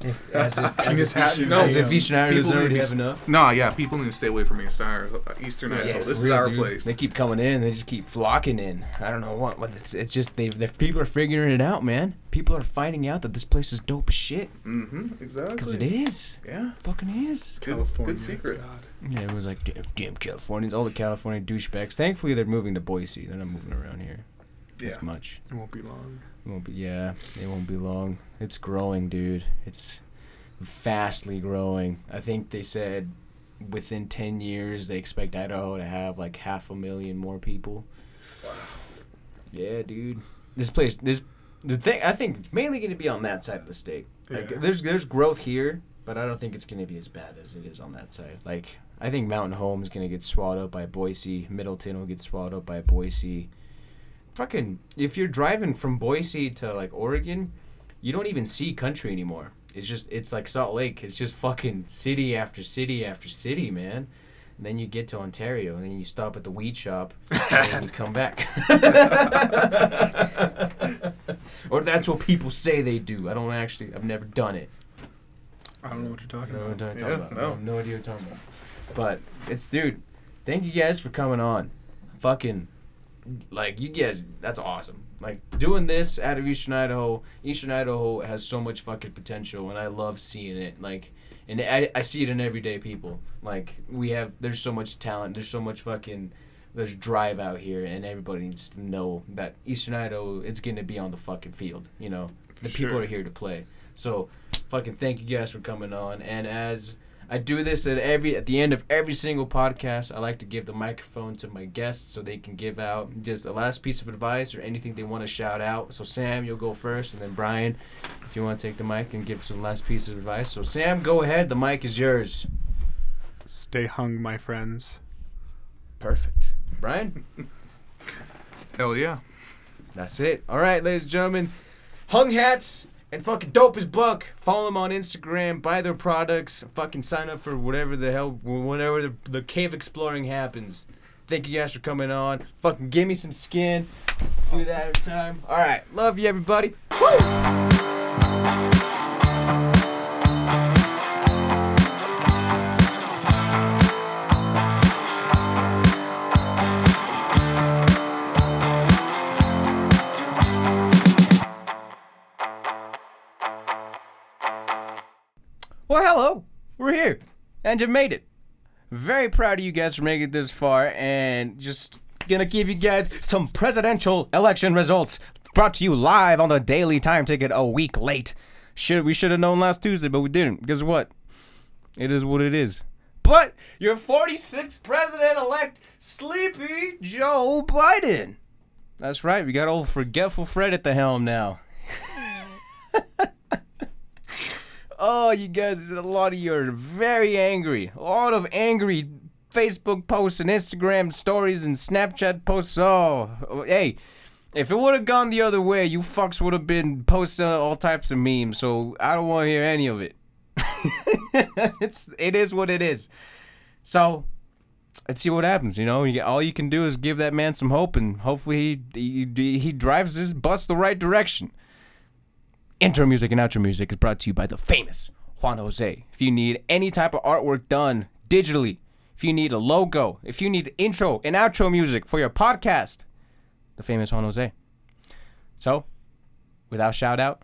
If- as if, as if Hat Eastern, Museum. as if Eastern Idaho doesn't already have enough. Nah, yeah, people need to stay away from Eastern Idaho. Eastern Idaho. Yeah, this for is real, our dude. place. They keep coming in. They just keep flocking in. I don't know what. what it's, it's just they. they people are figuring it out, man. People are finding out that this place is dope as shit. Mm-hmm. Exactly. Cause it is. Yeah. Fucking is. Good, California. Good secret. God. Yeah, it was like damn, damn Californians, all the California douchebags. Thankfully, they're moving to Boise. They're not moving around here Yeah. as much. It won't be long. It won't be. Yeah, it won't be long. It's growing, dude. It's fastly growing. I think they said within ten years they expect Idaho to have like half a million more people. Yeah, dude. This place, this the thing. I think it's mainly going to be on that side of the state. Like, Yeah. there's there's growth here, but I don't think it's going to be as bad as it is on that side. Like, I think Mountain Home is going to get swallowed up by Boise. Middleton will get swallowed up by Boise. Fucking, if you're driving from Boise to like Oregon, you don't even see country anymore. It's just it's like Salt Lake. It's just fucking city after city after city, man. And then you get to Ontario, and then you stop at the weed shop, and you come back. or that's what people say they do. I don't actually. I've never done it. I don't know what you're I talking don't know about. what I'm Yeah, talking about. No. no idea what you're talking about. But it's dude. Thank you guys for coming on. Fucking like you guys that's awesome. Like doing this out of Eastern Idaho. Eastern Idaho has so much fucking potential and I love seeing it. Like and I, I see it in everyday people. Like we have there's so much talent, there's so much fucking there's drive out here and everybody needs to know that Eastern Idaho is gonna be on the fucking field, you know. The people are here to play. So fucking thank you guys for coming on. And as I do this at every at the end of every single podcast, I like to give the microphone to my guests so they can give out just a last piece of advice or anything they want to shout out. So Sam, you'll go first, and then Brian, if you want to take the mic and give some last piece of advice. So Sam, go ahead. The mic is yours. Stay hung, my friends. Perfect. Brian, Hell yeah. that's it. All right, ladies and gentlemen, hung hats. And fucking dope as buck. Follow them on Instagram. Buy their products. Fucking sign up for whatever the hell, whenever the, the cave exploring happens. Thank you guys for coming on. Fucking give me some skin. Do that every time. All right. Love you, everybody. Well, And you made it. Very proud of you guys for making it this far. And just gonna give you guys some presidential election results brought to you live on the Daily Time Ticket a week late. Should we should have known last Tuesday, but we didn't. Guess what? It is what it is. But your 46th president elect, Sleepy Joe Biden. That's right. We got old forgetful Fred at the helm now. Oh, you guys, a lot of you are very angry. A lot of angry Facebook posts and Instagram stories and Snapchat posts. Oh, hey, if it would have gone the other way, you fucks would have been posting all types of memes. So I don't want to hear any of it. it's it is what it is. So let's see what happens. You know, you, all you can do is give that man some hope, and hopefully he he, he drives his bus the right direction. Intro music and outro music is brought to you by the famous Juan Jose. If you need any type of artwork done digitally, if you need a logo, if you need intro and outro music for your podcast, the famous Juan Jose. So, without shout out,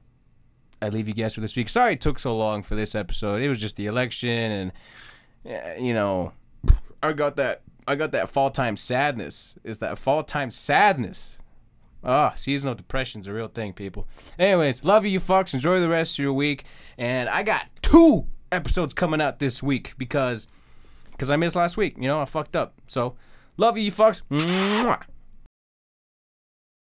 I leave you guys for this week. Sorry it took so long for this episode. It was just the election and you know, I got that I got that fall time sadness. Is that fall time sadness? Ah, seasonal depression's a real thing, people. Anyways, love you, you fucks. Enjoy the rest of your week. And I got two episodes coming out this week because because I missed last week. You know, I fucked up. So, love you, you fucks. Mwah.